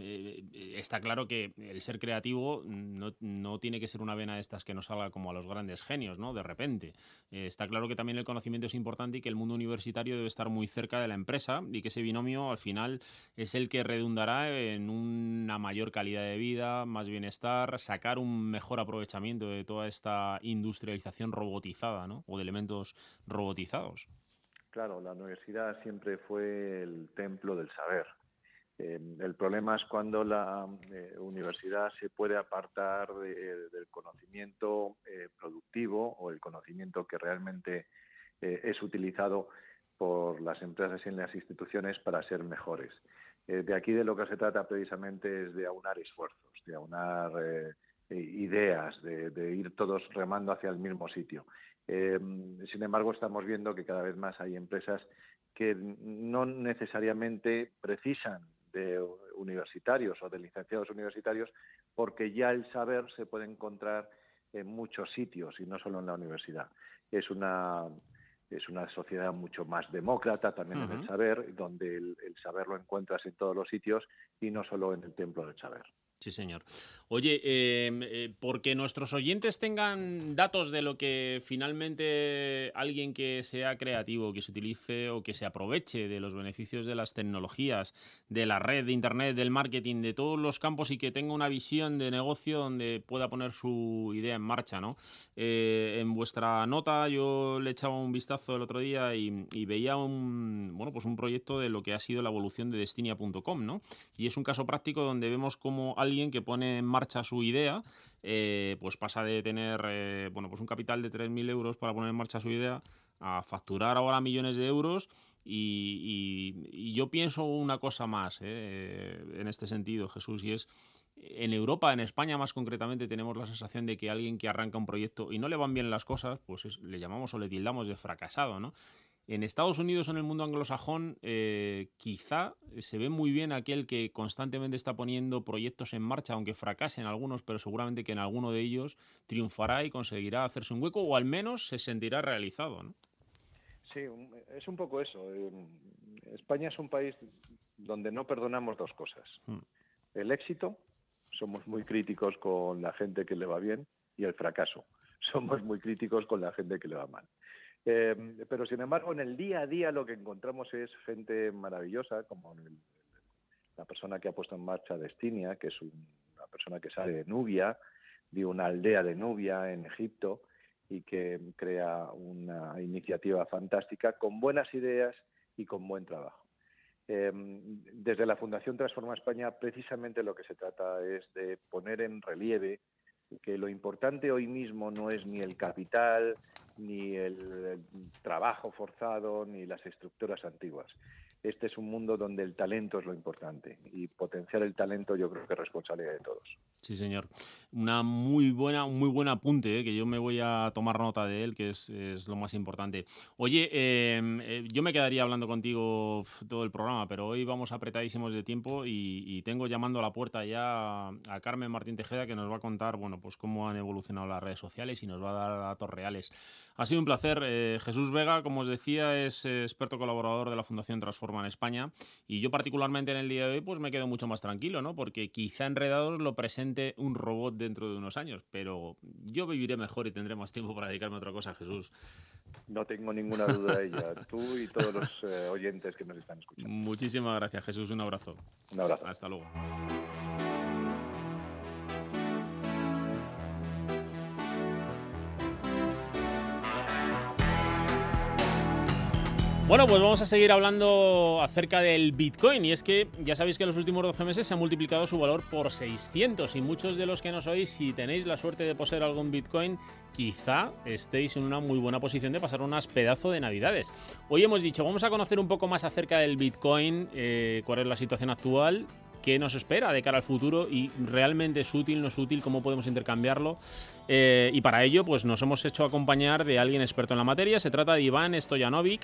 eh, está claro que el ser creativo no, tiene que ser una vena de estas que nos salga como a los grandes genios, ¿no? De repente. Eh, está claro que también el conocimiento es importante y que el mundo universitario debe estar muy cerca de la empresa y que ese binomio al final es el que redundará en una mayor calidad de vida, más bienestar, sacar un mejor aprovechamiento de toda esta industrialización robotizada, ¿no? O de elementos robotizados. Claro, la universidad siempre fue el templo del saber. Em, el problema es cuando la eh, universidad se puede apartar del conocimiento eh, productivo o el conocimiento que realmente eh, es utilizado por las empresas y las instituciones para ser mejores. de aquí de lo que se trata precisamente es de aunar esfuerzos, de aunar ideas, de ir todos remando hacia el mismo sitio. Em, sin embargo, estamos viendo que cada vez más hay empresas que no necesariamente precisan de universitarios o de licenciados universitarios porque ya el saber se puede encontrar en muchos sitios y no solo en la universidad. Es una es una sociedad mucho más demócrata también en el saber, donde el, saber lo encuentras en todos los sitios y no solo en el templo del saber. Sí, señor. Oye, em, eh, porque nuestros oyentes tengan datos de lo que finalmente alguien que sea creativo, que se utilice o que se aproveche de los beneficios de las tecnologías, de la red, de Internet, del marketing, de todos los campos y que tenga una visión de negocio donde pueda poner su idea en marcha, ¿no? Eh, en vuestra nota yo le echaba un vistazo el otro día y, veía un, bueno, pues un proyecto de lo que ha sido la evolución de Destinia.com, ¿no? Y es un caso práctico donde vemos cómo alguien que pone en marcha su idea, eh, pues pasa de tener eh, bueno, pues un capital de 3.000 euros para poner en marcha su idea a facturar ahora millones de euros. Y, yo pienso una cosa más eh, en este sentido, Jesús, y es en Europa, en España más concretamente, tenemos la sensación de que alguien que arranca un proyecto y no le van bien las cosas, pues le llamamos o le tildamos de fracasado, ¿no? En Estados Unidos o en el mundo anglosajón eh, quizá se ve muy bien aquel que constantemente está poniendo proyectos en marcha, aunque fracasen algunos, pero seguramente que en alguno de ellos triunfará y conseguirá hacerse un hueco o al menos se sentirá realizado. ¿no? Sí, es un poco eso. España es un país donde no perdonamos dos cosas. Hmm. El éxito, somos muy críticos con la gente que le va bien, y el fracaso, <laughs> somos muy críticos con la gente que le va mal. Eh, pero sin embargo, en el día a día lo que encontramos es gente maravillosa, como la persona que ha puesto en marcha Destinia, que es una persona que sale de Nubia, de una aldea de Nubia en Egipto, y que crea una iniciativa fantástica con buenas ideas y con buen trabajo. Eh, desde la Fundación Transforma España, precisamente lo que se trata es de poner en relieve que lo importante hoy mismo no es ni el capital, ni el, trabajo forzado, ni las estructuras antiguas. Este es un mundo donde el talento es lo importante y potenciar el talento yo creo que es responsabilidad de todos. Sí, señor. Una muy buena, un muy buen apunte, eh, que yo me voy a tomar nota de él, que es, lo más importante. Oye, em, eh, yo me quedaría hablando contigo todo el programa, pero hoy vamos apretadísimos de tiempo y, tengo llamando a la puerta ya a Carmen Martín Tejeda, que nos va a contar, bueno, pues cómo han evolucionado las redes sociales y nos va a dar datos reales. Ha sido un placer. Eh, Jesús Vega, como os decía, es experto colaborador de la Fundación Transforma en España y yo particularmente en el día de hoy pues me quedo mucho más tranquilo, ¿no? Porque quizá Enredados lo un robot dentro de unos años, pero yo viviré mejor y tendré más tiempo para dedicarme a otra cosa, Jesús. No tengo ninguna duda de ella. <laughs> Tú y todos los eh, oyentes que nos están escuchando. Muchísimas gracias, Jesús. Un abrazo. Un abrazo. Hasta luego. Bueno, pues vamos a seguir hablando acerca del Bitcoin. Y es que ya sabéis que en los últimos 12 meses se ha multiplicado su valor por 600. Y muchos de los que nos oís, si tenéis la suerte de poseer algún Bitcoin, quizá estéis en una muy buena posición de pasar unas pedazos de navidades. Hoy hemos dicho, vamos a conocer un poco más acerca del Bitcoin, eh, cuál es la situación actual qué nos espera de cara al futuro y realmente es útil, no es útil, cómo podemos intercambiarlo. Eh, y para ello, pues nos hemos hecho acompañar de alguien experto en la materia. Se trata de Iván Stojanovic,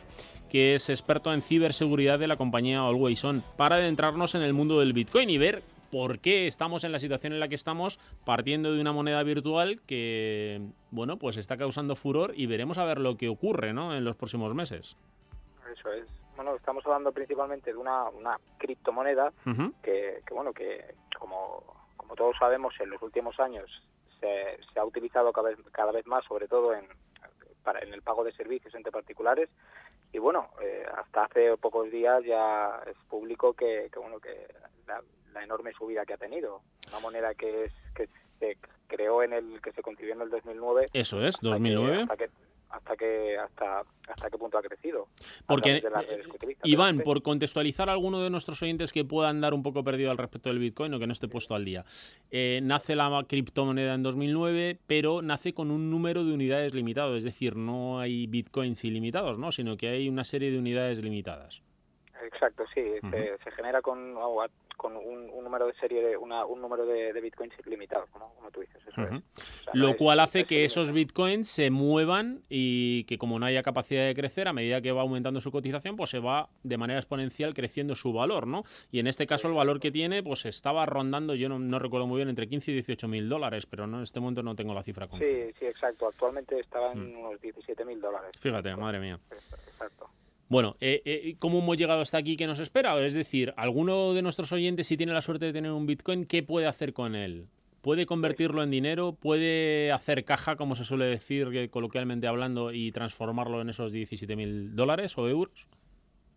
que es experto en ciberseguridad de la compañía Always On, para adentrarnos en el mundo del Bitcoin y ver por qué estamos en la situación en la que estamos partiendo de una moneda virtual que, bueno, pues está causando furor y veremos a ver lo que ocurre, ¿no? En los próximos meses. Eso es bueno, estamos hablando principalmente de una, una criptomoneda que, bueno, que como, como todos sabemos en los últimos años se, se ha utilizado cada vez, cada vez más, sobre todo en, para, en el pago de servicios entre particulares. Y bueno, eh, hasta hace pocos días ya es público que, que bueno, que la, enorme subida que ha tenido, una moneda que es que se creó en el que se concibió en el 2009. Eso es, 2009 hasta que hasta hasta qué punto ha crecido. Porque eh, Iván, por contextualizar a alguno de nuestros oyentes que pueda andar un poco perdido al respecto del Bitcoin o que no esté puesto al día, eh, nace la criptomoneda en 2009, pero nace con un número de unidades limitado, es decir, no hay Bitcoins ilimitados, ¿no? sino que hay una serie de unidades limitadas. Exacto, sí, se, genera con con un, número de serie, de una, un número de, bitcoins limitado, como, tú dices. Lo cual hace que esos bitcoins se muevan y que como no haya capacidad de crecer, a medida que va aumentando su cotización, pues se va de manera exponencial creciendo su valor, ¿no? Y en este caso el valor que tiene, pues estaba rondando, yo no, recuerdo muy bien, entre 15 y 18 mil dólares, pero no, en este momento no tengo la cifra. Sí, sí, exacto. Actualmente estaba en mm. unos 17 mil dólares. Fíjate, madre mía. Exacto. Bueno, eh, eh, ¿cómo hemos llegado hasta aquí? ¿Qué nos espera? Es decir, ¿alguno de nuestros oyentes, si tiene la suerte de tener un Bitcoin, qué puede hacer con él? ¿Puede convertirlo en dinero? ¿Puede hacer caja, como se suele decir coloquialmente hablando, y transformarlo en esos 17.000 dólares o euros?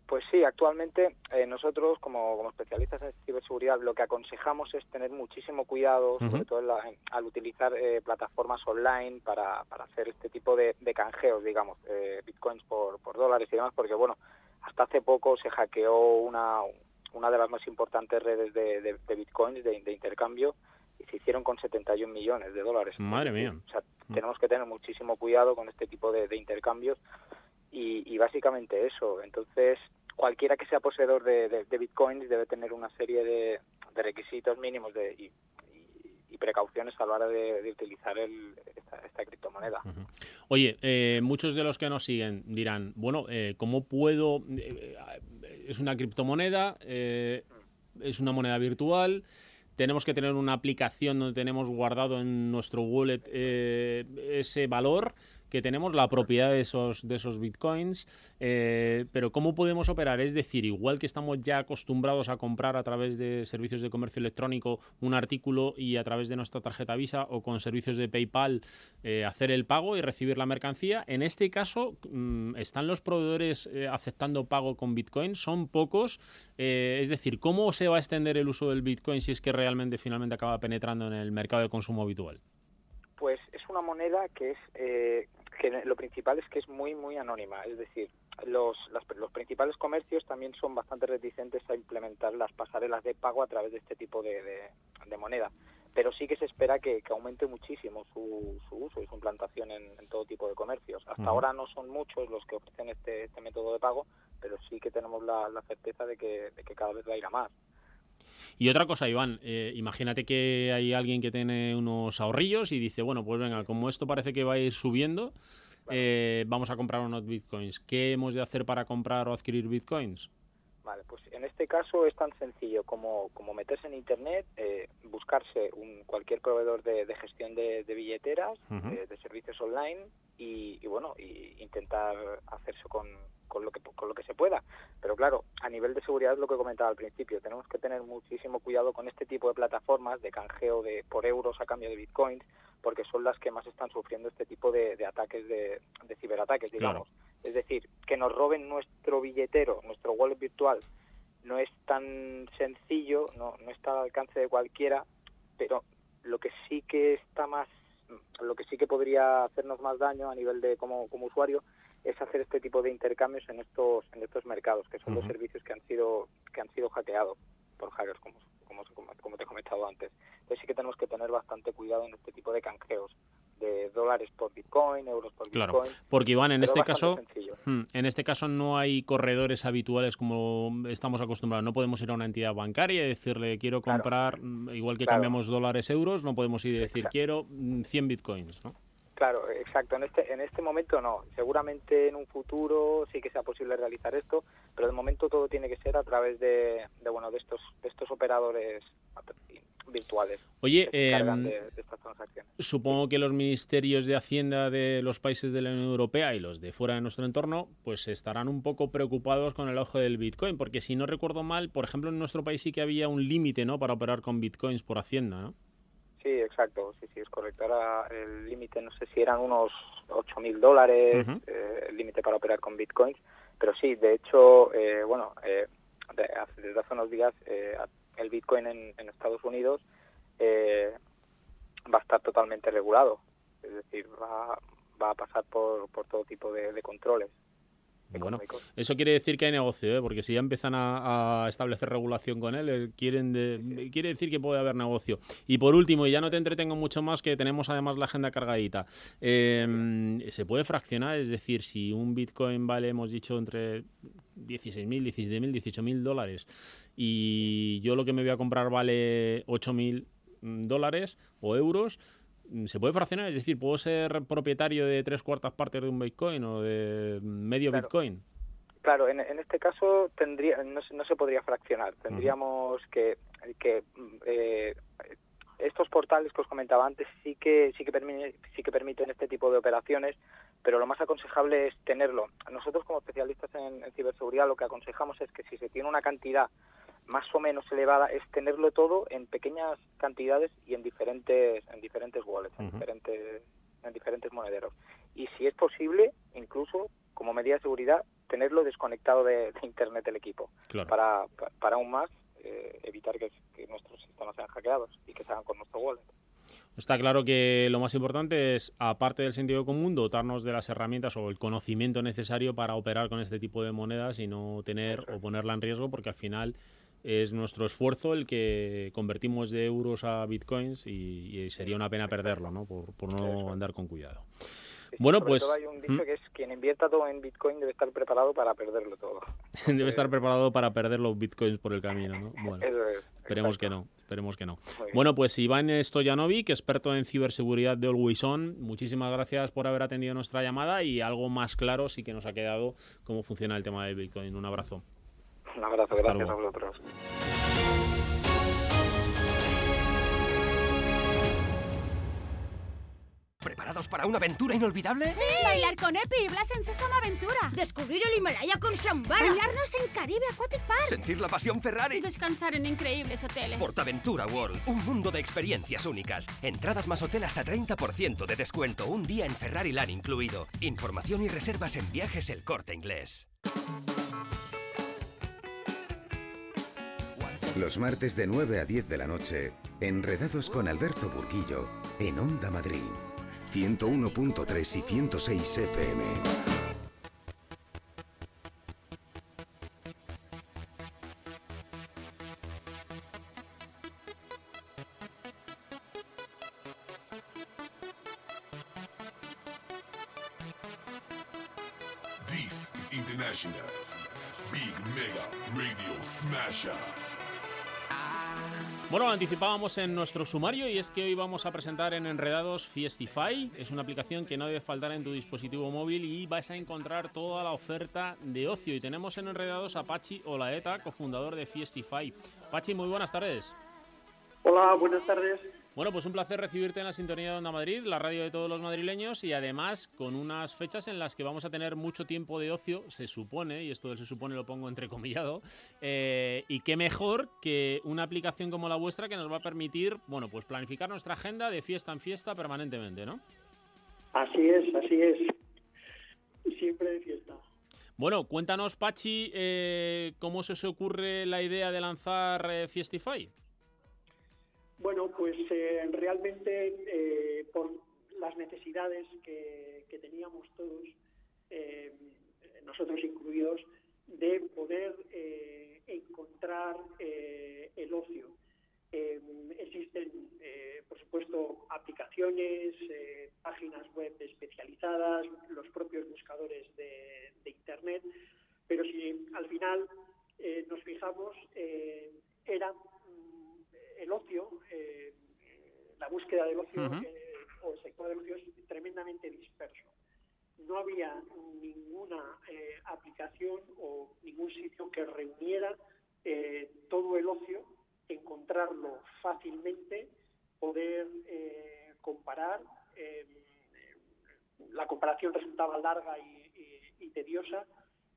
Pues sí, actualmente eh, nosotros como, especialistas en ciberseguridad lo que aconsejamos es tener muchísimo cuidado, sobre todo al utilizar eh, plataformas online para, para, hacer este tipo de, canjeos, digamos, eh, bitcoins por, por, dólares y demás, porque bueno, hasta hace poco se hackeó una, una de las más importantes redes de, de, bitcoins de, intercambio y se hicieron con 71 millones de dólares. Madre mía. O sea, mm. tenemos que tener muchísimo cuidado con este tipo de, intercambios y, y, básicamente eso. Entonces, cualquiera que sea poseedor de, bitcoins debe tener una serie de, requisitos mínimos de, y, precauciones a la hora de, utilizar esta, criptomoneda. Oye, eh, muchos de los que nos siguen dirán, bueno, eh, ¿cómo puedo...? Eh, es una criptomoneda, es una moneda virtual, tenemos que tener una aplicación donde tenemos guardado en nuestro wallet ese valor que tenemos la propiedad de esos, de esos bitcoins, eh, pero ¿cómo podemos operar? Es decir, igual que estamos ya acostumbrados a comprar a través de servicios de comercio electrónico un artículo y a través de nuestra tarjeta Visa o con servicios de PayPal eh, hacer el pago y recibir la mercancía, en este caso, mm, ¿están los proveedores eh, aceptando pago con bitcoin? ¿Son pocos? es decir, ¿cómo se va a extender el uso del bitcoin si es que realmente finalmente acaba penetrando en el mercado de consumo habitual? Pues es una moneda que es que lo principal es que es muy, muy anónima. Es decir, los, los principales comercios también son bastante reticentes a implementar las pasarelas de pago a través de este tipo de, de, moneda. Pero sí que se espera que, aumente muchísimo su, su, uso y su implantación en, todo tipo de comercios. Hasta ahora no son muchos los que ofrecen este, este método de pago, pero sí que tenemos la, certeza de que, de que cada vez va a ir a más. Y otra cosa, Iván, eh, imagínate que hay alguien que tiene unos ahorrillos y dice, bueno, pues venga, como esto parece que va a ir subiendo, eh, vamos a comprar unos bitcoins. ¿Qué hemos de hacer para comprar o adquirir bitcoins? Vale, pues en este caso es tan sencillo como, como meterse en Internet, eh, buscarse un, cualquier proveedor de, gestión de, billeteras, de, servicios online y, bueno, y intentar hacerse con, con, lo que, con lo que se pueda. Pero claro, a nivel de seguridad es lo que comentaba al principio, tenemos que tener muchísimo cuidado con este tipo de plataformas de canjeo de por euros a cambio de bitcoins, porque son las que más están sufriendo este tipo de, ataques, de, ciberataques, digamos. Es decir, que nos roben nuestro billetero, nuestro wallet virtual, no es tan sencillo, no, no está al alcance de cualquiera, pero lo que sí que está más, lo que sí que podría hacernos más daño a nivel de como, como usuario es hacer este tipo de intercambios en estos en estos mercados, que son los servicios que han sido que han sido hackeados por hackers, como, como, como te he comentado antes. Entonces sí que tenemos que tener bastante cuidado en este tipo de canjeos de dólares por Bitcoin, euros por claro, Bitcoin. Porque Iván, en este caso, hmm, en este caso no hay corredores habituales como estamos acostumbrados. No podemos ir a una entidad bancaria y decirle quiero comprar, mm, igual que cambiamos dólares euros, no podemos ir y decir quiero 100 mm, bitcoins, ¿no? Claro, exacto. En este, en este momento no. Seguramente en un futuro sí que sea posible realizar esto, pero de momento todo tiene que ser a través de, de bueno, de estos, de estos operadores virtuales. Oye, em, supongo que los ministerios de Hacienda de los países de la Unión Europea y los de fuera de nuestro entorno, pues estarán un poco preocupados con el ojo del Bitcoin, porque si no recuerdo mal, por ejemplo, en nuestro país sí que había un límite, ¿no? Para operar con Bitcoins por Hacienda, ¿no? Sí, exacto, sí, sí, es correcto. Ahora el límite, no sé si eran unos 8.000 mil dólares, eh, el límite para operar con bitcoins, pero sí, de hecho, eh, bueno, eh, desde hace unos días el bitcoin en, Estados Unidos va a estar totalmente regulado, es decir, va, va a pasar por, por todo tipo de controles. Bueno, eso quiere decir que hay negocio, ¿eh? porque si ya empiezan a, establecer regulación con él, eh, quieren quiere decir que puede haber negocio. Y por último, y ya no te entretengo mucho más, que tenemos además la agenda cargadita. Em, ¿Se puede fraccionar? Es decir, si un Bitcoin vale, hemos dicho, entre 16.000, 17.000, 18.000 dólares, y yo lo que me voy a comprar vale 8.000 mm, dólares o euros, ¿Se puede fraccionar? Es decir, ¿puedo ser propietario de tres cuartas partes de un Bitcoin o de medio Bitcoin? Claro, en, este caso tendría, no, se podría fraccionar. Tendríamos que, que eh, estos portales que os comentaba antes sí que sí que, permiten, sí que permiten este tipo de operaciones, pero lo más aconsejable es tenerlo. Nosotros como especialistas en ciberseguridad lo que aconsejamos es que si se tiene una cantidad más o menos elevada es tenerlo todo en pequeñas cantidades y en diferentes en diferentes wallets, en diferentes en diferentes monederos. Y si es posible, incluso como medida de seguridad, tenerlo desconectado de, internet el equipo para, para, aún más eh, evitar que, que, nuestros sistemas sean hackeados y que se hagan con nuestro wallet. Está claro que lo más importante es, aparte del sentido común, dotarnos de las herramientas o el conocimiento necesario para operar con este tipo de monedas y no tener o ponerla en riesgo, porque al final es nuestro esfuerzo el que convertimos de euros a bitcoins y, sería una pena perderlo, ¿no? Por, no andar con cuidado. bueno, pues... hay un dicho ¿Mm? que es quien invierta todo en bitcoin debe estar preparado para perderlo todo. <laughs> debe estar preparado para perder los bitcoins por el camino, ¿no? Bueno, esperemos que no, esperemos que no. Bueno, pues Iván Stojanovic, experto en ciberseguridad de Always On, muchísimas gracias por haber atendido nuestra llamada y algo más claro sí que nos ha quedado cómo funciona el tema de bitcoin. Un abrazo. Un abrazo, gracias a vosotros. ¿Preparados para una aventura inolvidable? ¡Sí! Bailar con Epi y Blas en Sésama Aventura. Descubrir el Himalaya con Shambhala. Bailarnos en Caribe Aquatic Park. Sentir la pasión Ferrari. Y descansar en increíbles hoteles. Portaventura World, un mundo de experiencias únicas. Entradas más hotel hasta 30% de descuento. Un día en Ferrari Land incluido. Información y reservas en viajes El Corte Inglés. Los martes de 9 a 10 de la noche, enredados con Alberto Burguillo, en Onda Madrid, 101.3 y 106 FM. Anticipábamos en nuestro sumario y es que hoy vamos a presentar en Enredados Fiestify. Es una aplicación que no debe faltar en tu dispositivo móvil y vas a encontrar toda la oferta de ocio. Y tenemos en Enredados a Pachi Olaeta, cofundador de Fiestify. Pachi, muy buenas tardes. Hola, buenas tardes. Bueno, pues un placer recibirte en la sintonía de Onda Madrid, la radio de todos los madrileños y además con unas fechas en las que vamos a tener mucho tiempo de ocio, se supone, y esto se supone lo pongo entrecomillado, eh, y qué mejor que una aplicación como la vuestra que nos va a permitir, bueno, pues planificar nuestra agenda de fiesta en fiesta permanentemente, ¿no? Así es, así es. Siempre de fiesta. Bueno, cuéntanos, Pachi, eh, cómo se os ocurre la idea de lanzar eh, Fiestify. Bueno, pues eh, realmente eh, por las necesidades que, teníamos todos, eh, nosotros incluidos, de poder encontrar el ocio. existen, por supuesto, aplicaciones, páginas web especializadas, los propios buscadores de, de Internet, pero si al final nos fijamos, era el ocio, eh, la búsqueda del ocio eh, o el sector del ocio es tremendamente disperso. No había ninguna eh, aplicación o ningún sitio que reuniera todo el ocio, encontrarlo fácilmente, poder comparar. la comparación resultaba larga y tediosa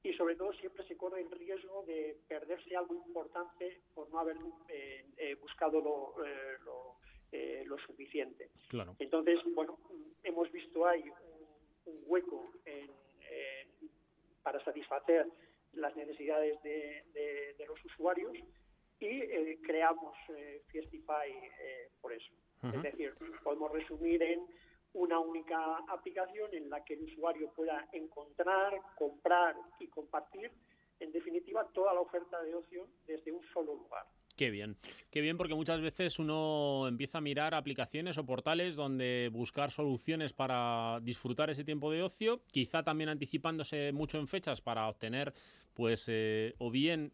y sobre todo siempre se corre el riesgo de perderse algo importante por no haber eh, eh, buscado lo, eh, lo, suficiente. Entonces, bueno, hemos visto ahí un, hueco para satisfacer las necesidades de, los usuarios y creamos Fiestify por eso. Es decir, podemos resumir en una única aplicación en la que el usuario pueda encontrar, comprar y compartir, en definitiva, toda la oferta de ocio desde un solo lugar. Qué bien, qué bien porque muchas veces uno empieza a mirar aplicaciones o portales donde buscar soluciones para disfrutar ese tiempo de ocio, quizá también anticipándose mucho en fechas para obtener pues eh, o bien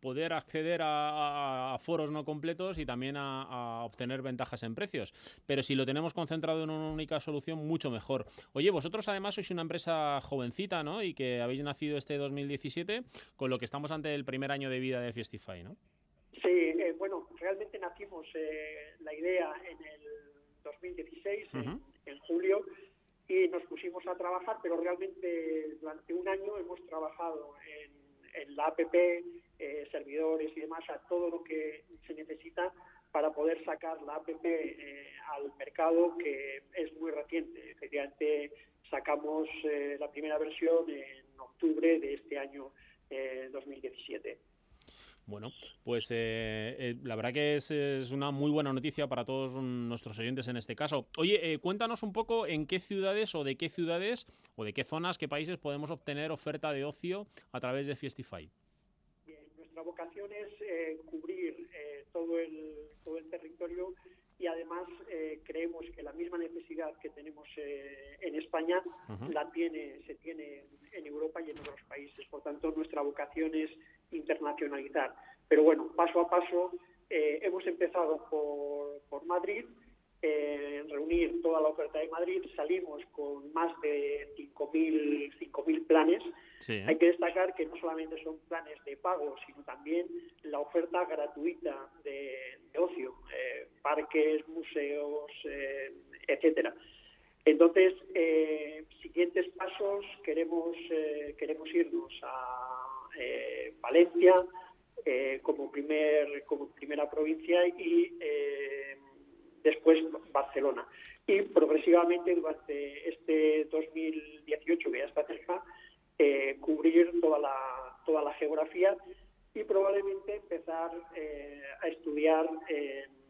poder acceder a, foros no completos y también a, obtener ventajas en precios. Pero si lo tenemos concentrado en una única solución, mucho mejor. Oye, vosotros además sois una empresa jovencita, ¿no? Y que habéis nacido este 2017, con lo que estamos ante el primer año de vida de Fiestify, ¿no? Sí, eh, bueno, realmente nacimos eh, la idea en el 2016, en julio, y nos pusimos a trabajar, pero realmente durante un año hemos trabajado en en la APP, eh, servidores y demás, a todo lo que se necesita para poder sacar la APP eh, al mercado, que es muy reciente. Efectivamente, sacamos eh, la primera versión en octubre de este año 2017. Bueno, pues la verdad que es, una muy buena noticia para todos nuestros oyentes en este caso. Oye, cuéntanos un poco en qué ciudades o de qué ciudades o de qué zonas, qué países podemos obtener oferta de ocio a través de Fiestify nuestra vocación es eh, cubrir eh, todo, el, todo el territorio y además eh, creemos que la misma necesidad que tenemos en España la tiene, se tiene en Europa y en otros países. Por tanto, nuestra vocación es internacionalizar. Pero bueno, paso a paso, hemos empezado por, por Madrid, en reunir toda la oferta de Madrid, salimos con más de 5.000 planes. Hay que destacar que no solamente son planes de pago, sino también la oferta gratuita de, ocio, eh, parques, museos, eh, etcétera. Entonces, eh, siguientes pasos, queremos, queremos irnos a Valencia como, primer, como primera provincia y después Barcelona. Y progresivamente durante este 2018 que ya está cerca, eh, cubrir toda la, toda la geografía y probablemente empezar eh, a estudiar en,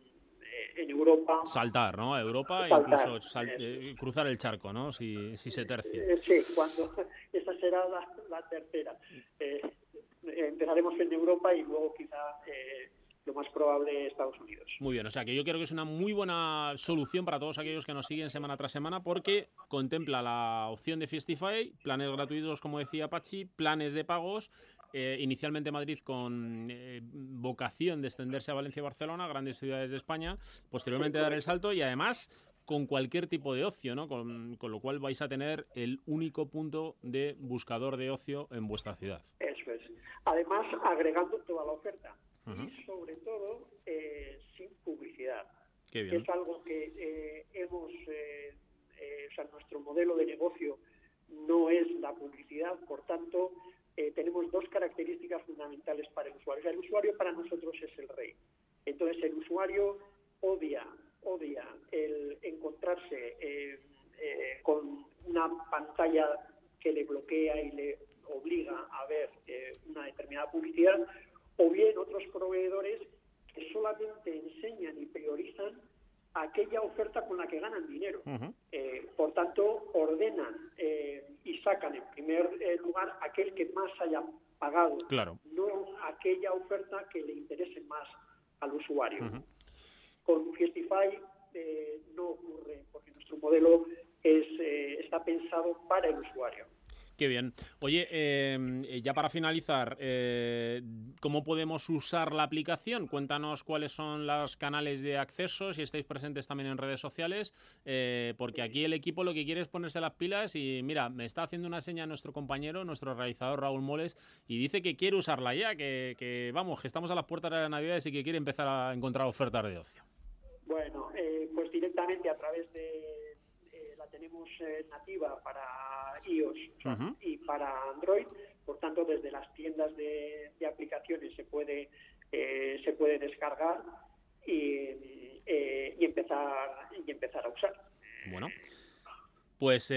Europa. Saltar, ¿no? A Europa e incluso eh, cruzar el charco, ¿no? Si, si se tercia. sí, cuando <laughs> esa será la, la tercera. empezaremos en Europa y luego quizá lo más probable Estados Unidos. Muy bien, o sea que yo creo que es una muy buena solución para todos aquellos que nos siguen semana tras semana porque contempla la opción de Fiestify, planes gratuitos como decía Pachi, planes de pagos eh, inicialmente Madrid con eh, vocación de extenderse a Valencia y Barcelona, grandes ciudades de España, posteriormente dar el salto y además con cualquier tipo de ocio, ¿no? Con, con, lo cual vais a tener el único punto de buscador de ocio en vuestra ciudad. Eso es. Además, agregando toda la oferta y sobre todo eh, sin publicidad. Qué bien. Es algo que eh, hemos, eh, o sea, nuestro modelo de negocio no es la publicidad, por tanto, tenemos dos características fundamentales para el usuario. el usuario para nosotros es el rey. Entonces, el usuario odia, odia el encontrarse con una pantalla que le bloquea y le obliga a ver una determinada publicidad o bien otros proveedores que solamente enseñan y priorizan aquella oferta con la que ganan dinero. eh, por tanto, ordenan eh, y sacan en primer eh, lugar aquel que más haya pagado, claro. no aquella oferta que le interese más al usuario. Con Fiestify eh, no ocurre, porque nuestro modelo es, eh, está pensado para el usuario. Qué bien. Oye, eh, ya para finalizar, eh, ¿cómo podemos usar la aplicación? Cuéntanos cuáles son los canales de acceso, si estáis presentes también en redes sociales, eh, porque aquí el equipo lo que quiere es ponerse las pilas y mira, me está haciendo una seña nuestro compañero, nuestro realizador Raúl Moles, y dice que quiere usarla ya, que, que vamos, que estamos a las puertas de la Navidad y que quiere empezar a encontrar ofertas de ocio. Bueno, pues directamente a través de tenemos eh, nativa para iOS uh -huh. y para Android, por tanto desde las tiendas de, de aplicaciones se puede eh, se puede descargar y, eh, y empezar y empezar a usar. Bueno, pues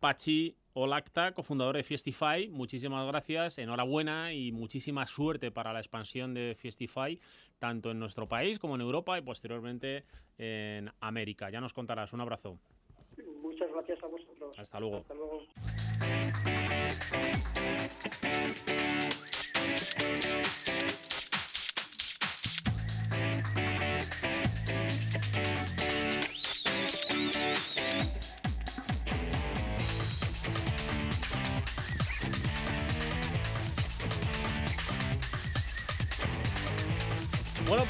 Pachi Olacta, cofundador de Fiestify, muchísimas gracias, enhorabuena y muchísima suerte para la expansión de Fiestify, tanto en nuestro país como en Europa y posteriormente en América. Ya nos contarás, un abrazo. Muchas gracias a vosotros. Hasta luego. Hasta luego.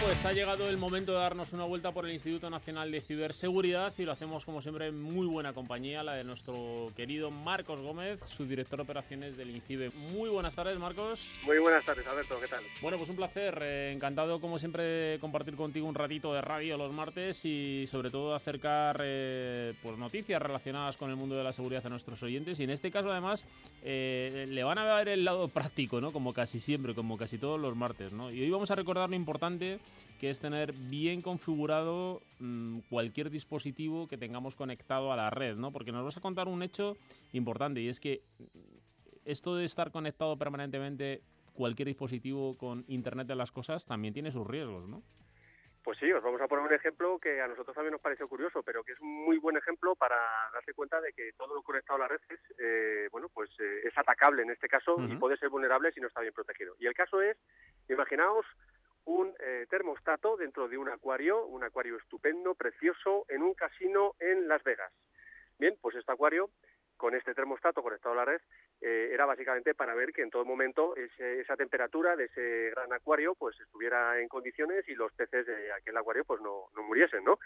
Pues ha llegado el momento de darnos una vuelta por el Instituto Nacional de Ciberseguridad y lo hacemos como siempre en muy buena compañía, la de nuestro querido Marcos Gómez, su director de operaciones del INCIBE. Muy buenas tardes, Marcos. Muy buenas tardes, Alberto, ¿qué tal? Bueno, pues un placer, eh, encantado como siempre de compartir contigo un ratito de radio los martes y sobre todo acercar eh, pues noticias relacionadas con el mundo de la seguridad a nuestros oyentes y en este caso además eh, le van a ver el lado práctico, ¿no? Como casi siempre, como casi todos los martes, ¿no? Y hoy vamos a recordar lo importante que es tener bien configurado mmm, cualquier dispositivo que tengamos conectado a la red, ¿no? Porque nos vas a contar un hecho importante y es que esto de estar conectado permanentemente cualquier dispositivo con Internet de las cosas también tiene sus riesgos, ¿no? Pues sí, os vamos a poner un ejemplo que a nosotros también nos pareció curioso, pero que es un muy buen ejemplo para darse cuenta de que todo lo conectado a la red es, eh, bueno, pues eh, es atacable en este caso uh -huh. y puede ser vulnerable si no está bien protegido. Y el caso es, imaginaos un eh, termostato dentro de un acuario, un acuario estupendo, precioso, en un casino en Las Vegas. Bien, pues este acuario, con este termostato conectado a la red, eh, era básicamente para ver que en todo momento ese, esa temperatura de ese gran acuario pues estuviera en condiciones y los peces de aquel acuario pues no, no muriesen, ¿no?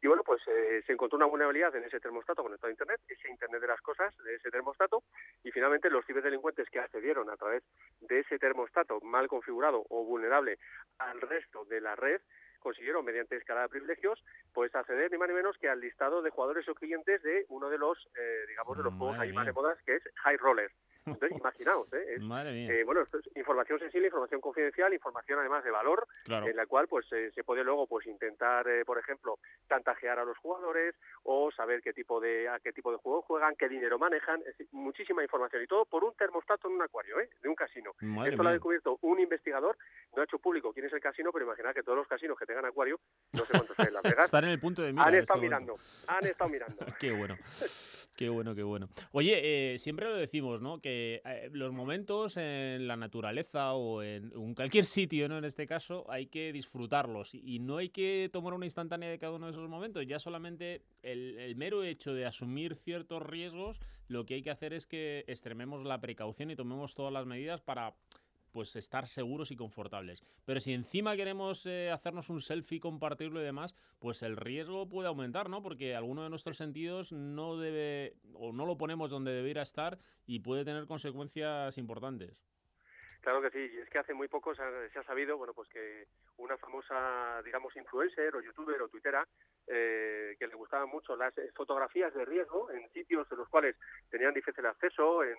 Y bueno, pues eh, se encontró una vulnerabilidad en ese termostato conectado a Internet, ese Internet de las cosas, de ese termostato, y finalmente los ciberdelincuentes que accedieron a través de ese termostato mal configurado o vulnerable al resto de la red, consiguieron, mediante escalada de privilegios, pues acceder ni más ni menos que al listado de jugadores o clientes de uno de los, eh, digamos, de los Madre juegos ahí más de modas, que es High Roller. <laughs> Entonces, imaginaos, ¿eh? Es, Madre mía. eh, bueno, esto es información sensible, información confidencial, información además de valor, Claro. en la cual pues eh, se puede luego pues intentar, eh, por ejemplo, chantajear a los jugadores o saber qué tipo de a qué tipo de juego juegan, qué dinero manejan, es decir, muchísima información y todo por un termostato en un acuario, ¿eh? De un casino. Madre Esto lo ha descubierto un investigador, no ha hecho público quién es el casino, pero imaginar que todos los casinos que tengan acuario, no sé cuántos hay en Las <laughs> Vegas, Estar en el punto de mira. han en estado este mirando, han estado mirando. <laughs> Qué bueno. Qué bueno, qué bueno. Oye, eh, siempre lo decimos, ¿no? Que eh, los momentos en la naturaleza o en, en cualquier sitio, ¿no? En este caso, hay que disfrutarlos y, y no hay que tomar una instantánea de cada uno de esos momentos. Ya solamente el, el mero hecho de asumir ciertos riesgos, lo que hay que hacer es que extrememos la precaución y tomemos todas las medidas para pues estar seguros y confortables. Pero si encima queremos eh, hacernos un selfie, compartirlo y demás, pues el riesgo puede aumentar, ¿no? Porque alguno de nuestros sentidos no debe o no lo ponemos donde debiera estar y puede tener consecuencias importantes. Claro que sí, es que hace muy poco se ha, sabido, bueno, pues que una famosa, digamos, influencer o youtuber o tuitera eh, que le gustaban mucho las eh, fotografías de riesgo en sitios en los cuales tenían difícil acceso, en,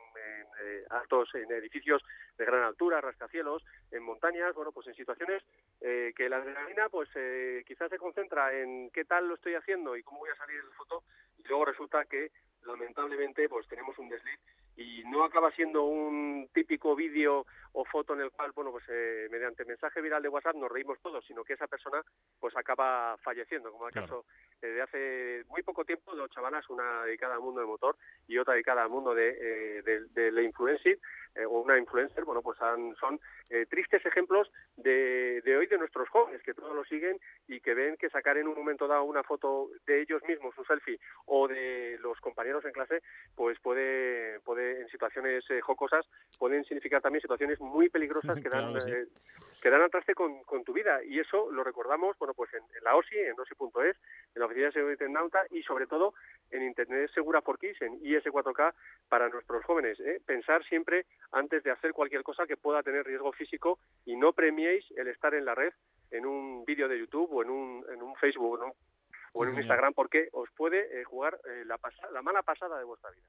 eh, altos, en edificios de gran altura, rascacielos, en montañas, bueno, pues en situaciones eh, que la adrenalina, pues eh, quizás se concentra en qué tal lo estoy haciendo y cómo voy a salir en la foto, y luego resulta que lamentablemente pues tenemos un desliz y no acaba siendo un típico vídeo o foto en el cual, bueno, pues eh, mediante mensaje viral de WhatsApp nos reímos todos, sino que esa persona pues acaba falleciendo, como el Claro. caso eh, de hace muy poco tiempo dos chavalas, una dedicada al mundo del motor y otra dedicada al mundo de, eh, de, de la influencing eh, o una influencer, bueno, pues han- son eh, tristes ejemplos de, de hoy de nuestros jóvenes que todos lo siguen y que ven que sacar en un momento dado una foto de ellos mismos, un selfie, o de los compañeros en clase, pues puede, puede en situaciones eh, jocosas, pueden significar también situaciones muy peligrosas <laughs> que dan, Claro sí. Que dan al traste con, con tu vida. Y eso lo recordamos, bueno, pues en, en la OSI, en OSI.es, en la Oficina de Seguridad Internauta y sobre todo en Internet Segura for Kids, en IS4K para nuestros jóvenes. ¿eh? Pensar siempre antes de hacer cualquier cosa que pueda tener riesgo físico y no premiéis el estar en la red en un vídeo de YouTube o en un, en un Facebook ¿no? o en un señor. Instagram porque os puede eh, jugar eh, la, la mala pasada de vuestra vida.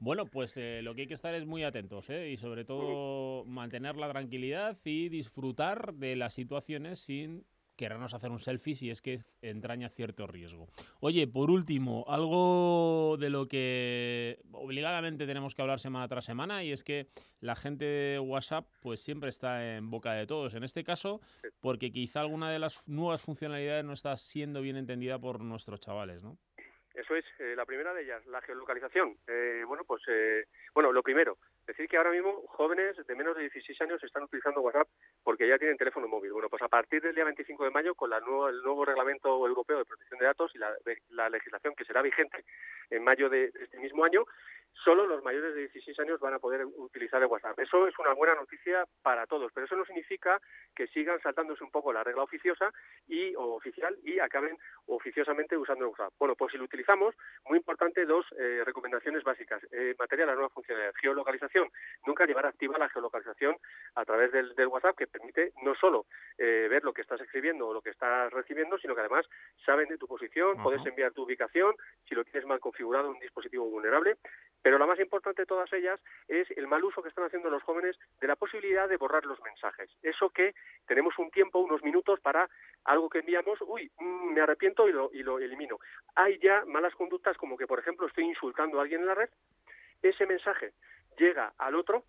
Bueno, pues eh, lo que hay que estar es muy atentos ¿eh? y sobre todo mantener la tranquilidad y disfrutar de las situaciones sin querernos hacer un selfie si es que entraña cierto riesgo. Oye, por último, algo de lo que obligadamente tenemos que hablar semana tras semana y es que la gente de WhatsApp pues siempre está en boca de todos. En este caso, porque quizá alguna de las nuevas funcionalidades no está siendo bien entendida por nuestros chavales, ¿no? Eso es, eh, la primera de ellas, la geolocalización. Eh, bueno, pues, eh, bueno, lo primero, decir que ahora mismo jóvenes de menos de 16 años están utilizando WhatsApp porque ya tienen teléfono móvil. Bueno, pues a partir del día 25 de mayo, con la nueva, el nuevo reglamento europeo de protección de datos y la, la legislación que será vigente en mayo de este mismo año, solo los mayores de 16 años van a poder utilizar el WhatsApp. Eso es una buena noticia para todos, pero eso no significa que sigan saltándose un poco la regla oficiosa y o oficial y acaben oficiosamente usando el WhatsApp. Bueno, pues si lo utilizamos, muy importante dos eh, recomendaciones básicas. Eh, en materia de la nueva funcionalidad, geolocalización. Nunca llevar activa la geolocalización a través del, del WhatsApp, que permite no solo eh, ver lo que estás escribiendo o lo que estás recibiendo, sino que además saben de tu posición, puedes enviar tu ubicación, si lo tienes mal configurado un dispositivo vulnerable. Pero la más importante de todas ellas es el mal uso que están haciendo los jóvenes de la posibilidad de borrar los mensajes. Eso que tenemos un tiempo, unos minutos para algo que enviamos, uy, mm, me arrepiento y lo, y lo elimino. Hay ya malas conductas como que, por ejemplo, estoy insultando a alguien en la red, ese mensaje llega al otro,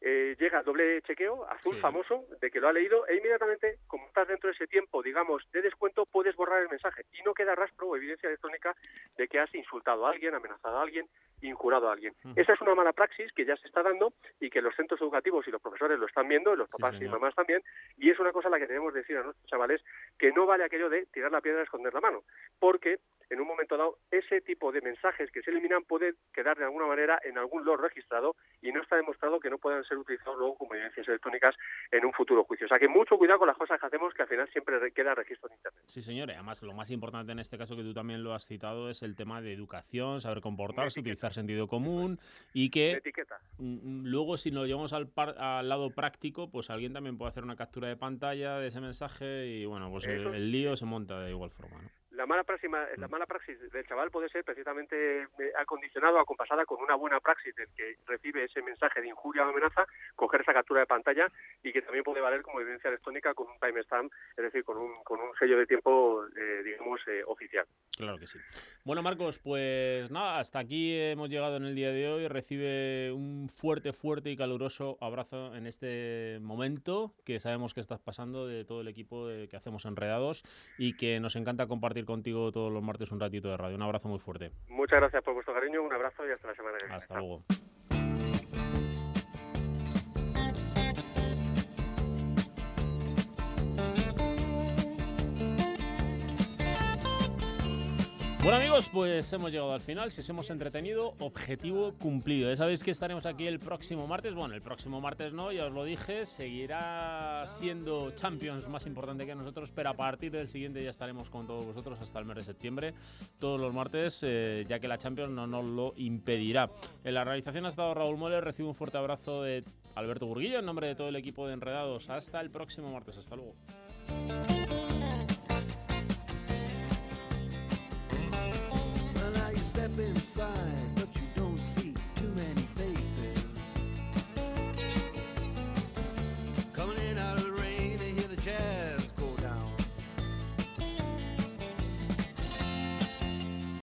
eh, llega doble chequeo, azul Sí. famoso, de que lo ha leído, e inmediatamente, como estás dentro de ese tiempo, digamos, de descuento, puedes borrar el mensaje y no queda rastro o evidencia electrónica de que has insultado a alguien, amenazado a alguien, injurado a alguien. Esa es una mala praxis que ya se está dando y que los centros educativos y los profesores lo están viendo, y los papás y mamás también, y es una cosa a la que tenemos que decir a nuestros chavales que no vale aquello de tirar la piedra y esconder la mano, porque en un momento dado ese tipo de mensajes que se eliminan puede quedar de alguna manera en algún log registrado y no está demostrado que no puedan ser utilizados luego como evidencias electrónicas en un futuro juicio. O sea que mucho cuidado con las cosas que hacemos que al final siempre re- queda registro en Internet. Sí, señor. y Además, lo más importante en este caso que tú también lo has citado es el tema de educación, saber comportarse, utilizar sentido común y que Etiqueta. mm, luego si lo llevamos al, par- al lado práctico, pues alguien también puede hacer una captura de pantalla de ese mensaje y bueno, pues el, el lío se monta de igual forma. ¿no? La mala, praxis, la mala praxis del chaval puede ser precisamente eh, acondicionado, acompasada con una buena praxis del que recibe ese mensaje de injuria o amenaza, coger esa captura de pantalla y que también puede valer como evidencia electrónica con un timestamp, es decir, con un, con un sello de tiempo, eh, digamos, eh, oficial. Claro que sí. Bueno, Marcos, pues nada, hasta aquí hemos llegado en el día de hoy. Recibe un fuerte, fuerte y caluroso abrazo en este momento que sabemos que estás pasando de todo el equipo de- que hacemos Enredados y que nos encanta compartir contigo todos los martes un ratito de radio. Un abrazo muy fuerte. Muchas gracias por vuestro cariño, un abrazo y hasta la semana que viene. Hasta luego. Bueno amigos, pues hemos llegado al final. Si os hemos entretenido, objetivo cumplido. Ya sabéis que estaremos aquí el próximo martes. Bueno, el próximo martes no, ya os lo dije. Seguirá siendo Champions más importante que nosotros, pero a partir del siguiente ya estaremos con todos vosotros hasta el mes de septiembre. Todos los martes, eh, ya que la Champions no nos lo impedirá. En la realización ha estado Raúl Moller. Recibo un fuerte abrazo de Alberto Burguillo en nombre de todo el equipo de Enredados. Hasta el próximo martes. Hasta luego. sign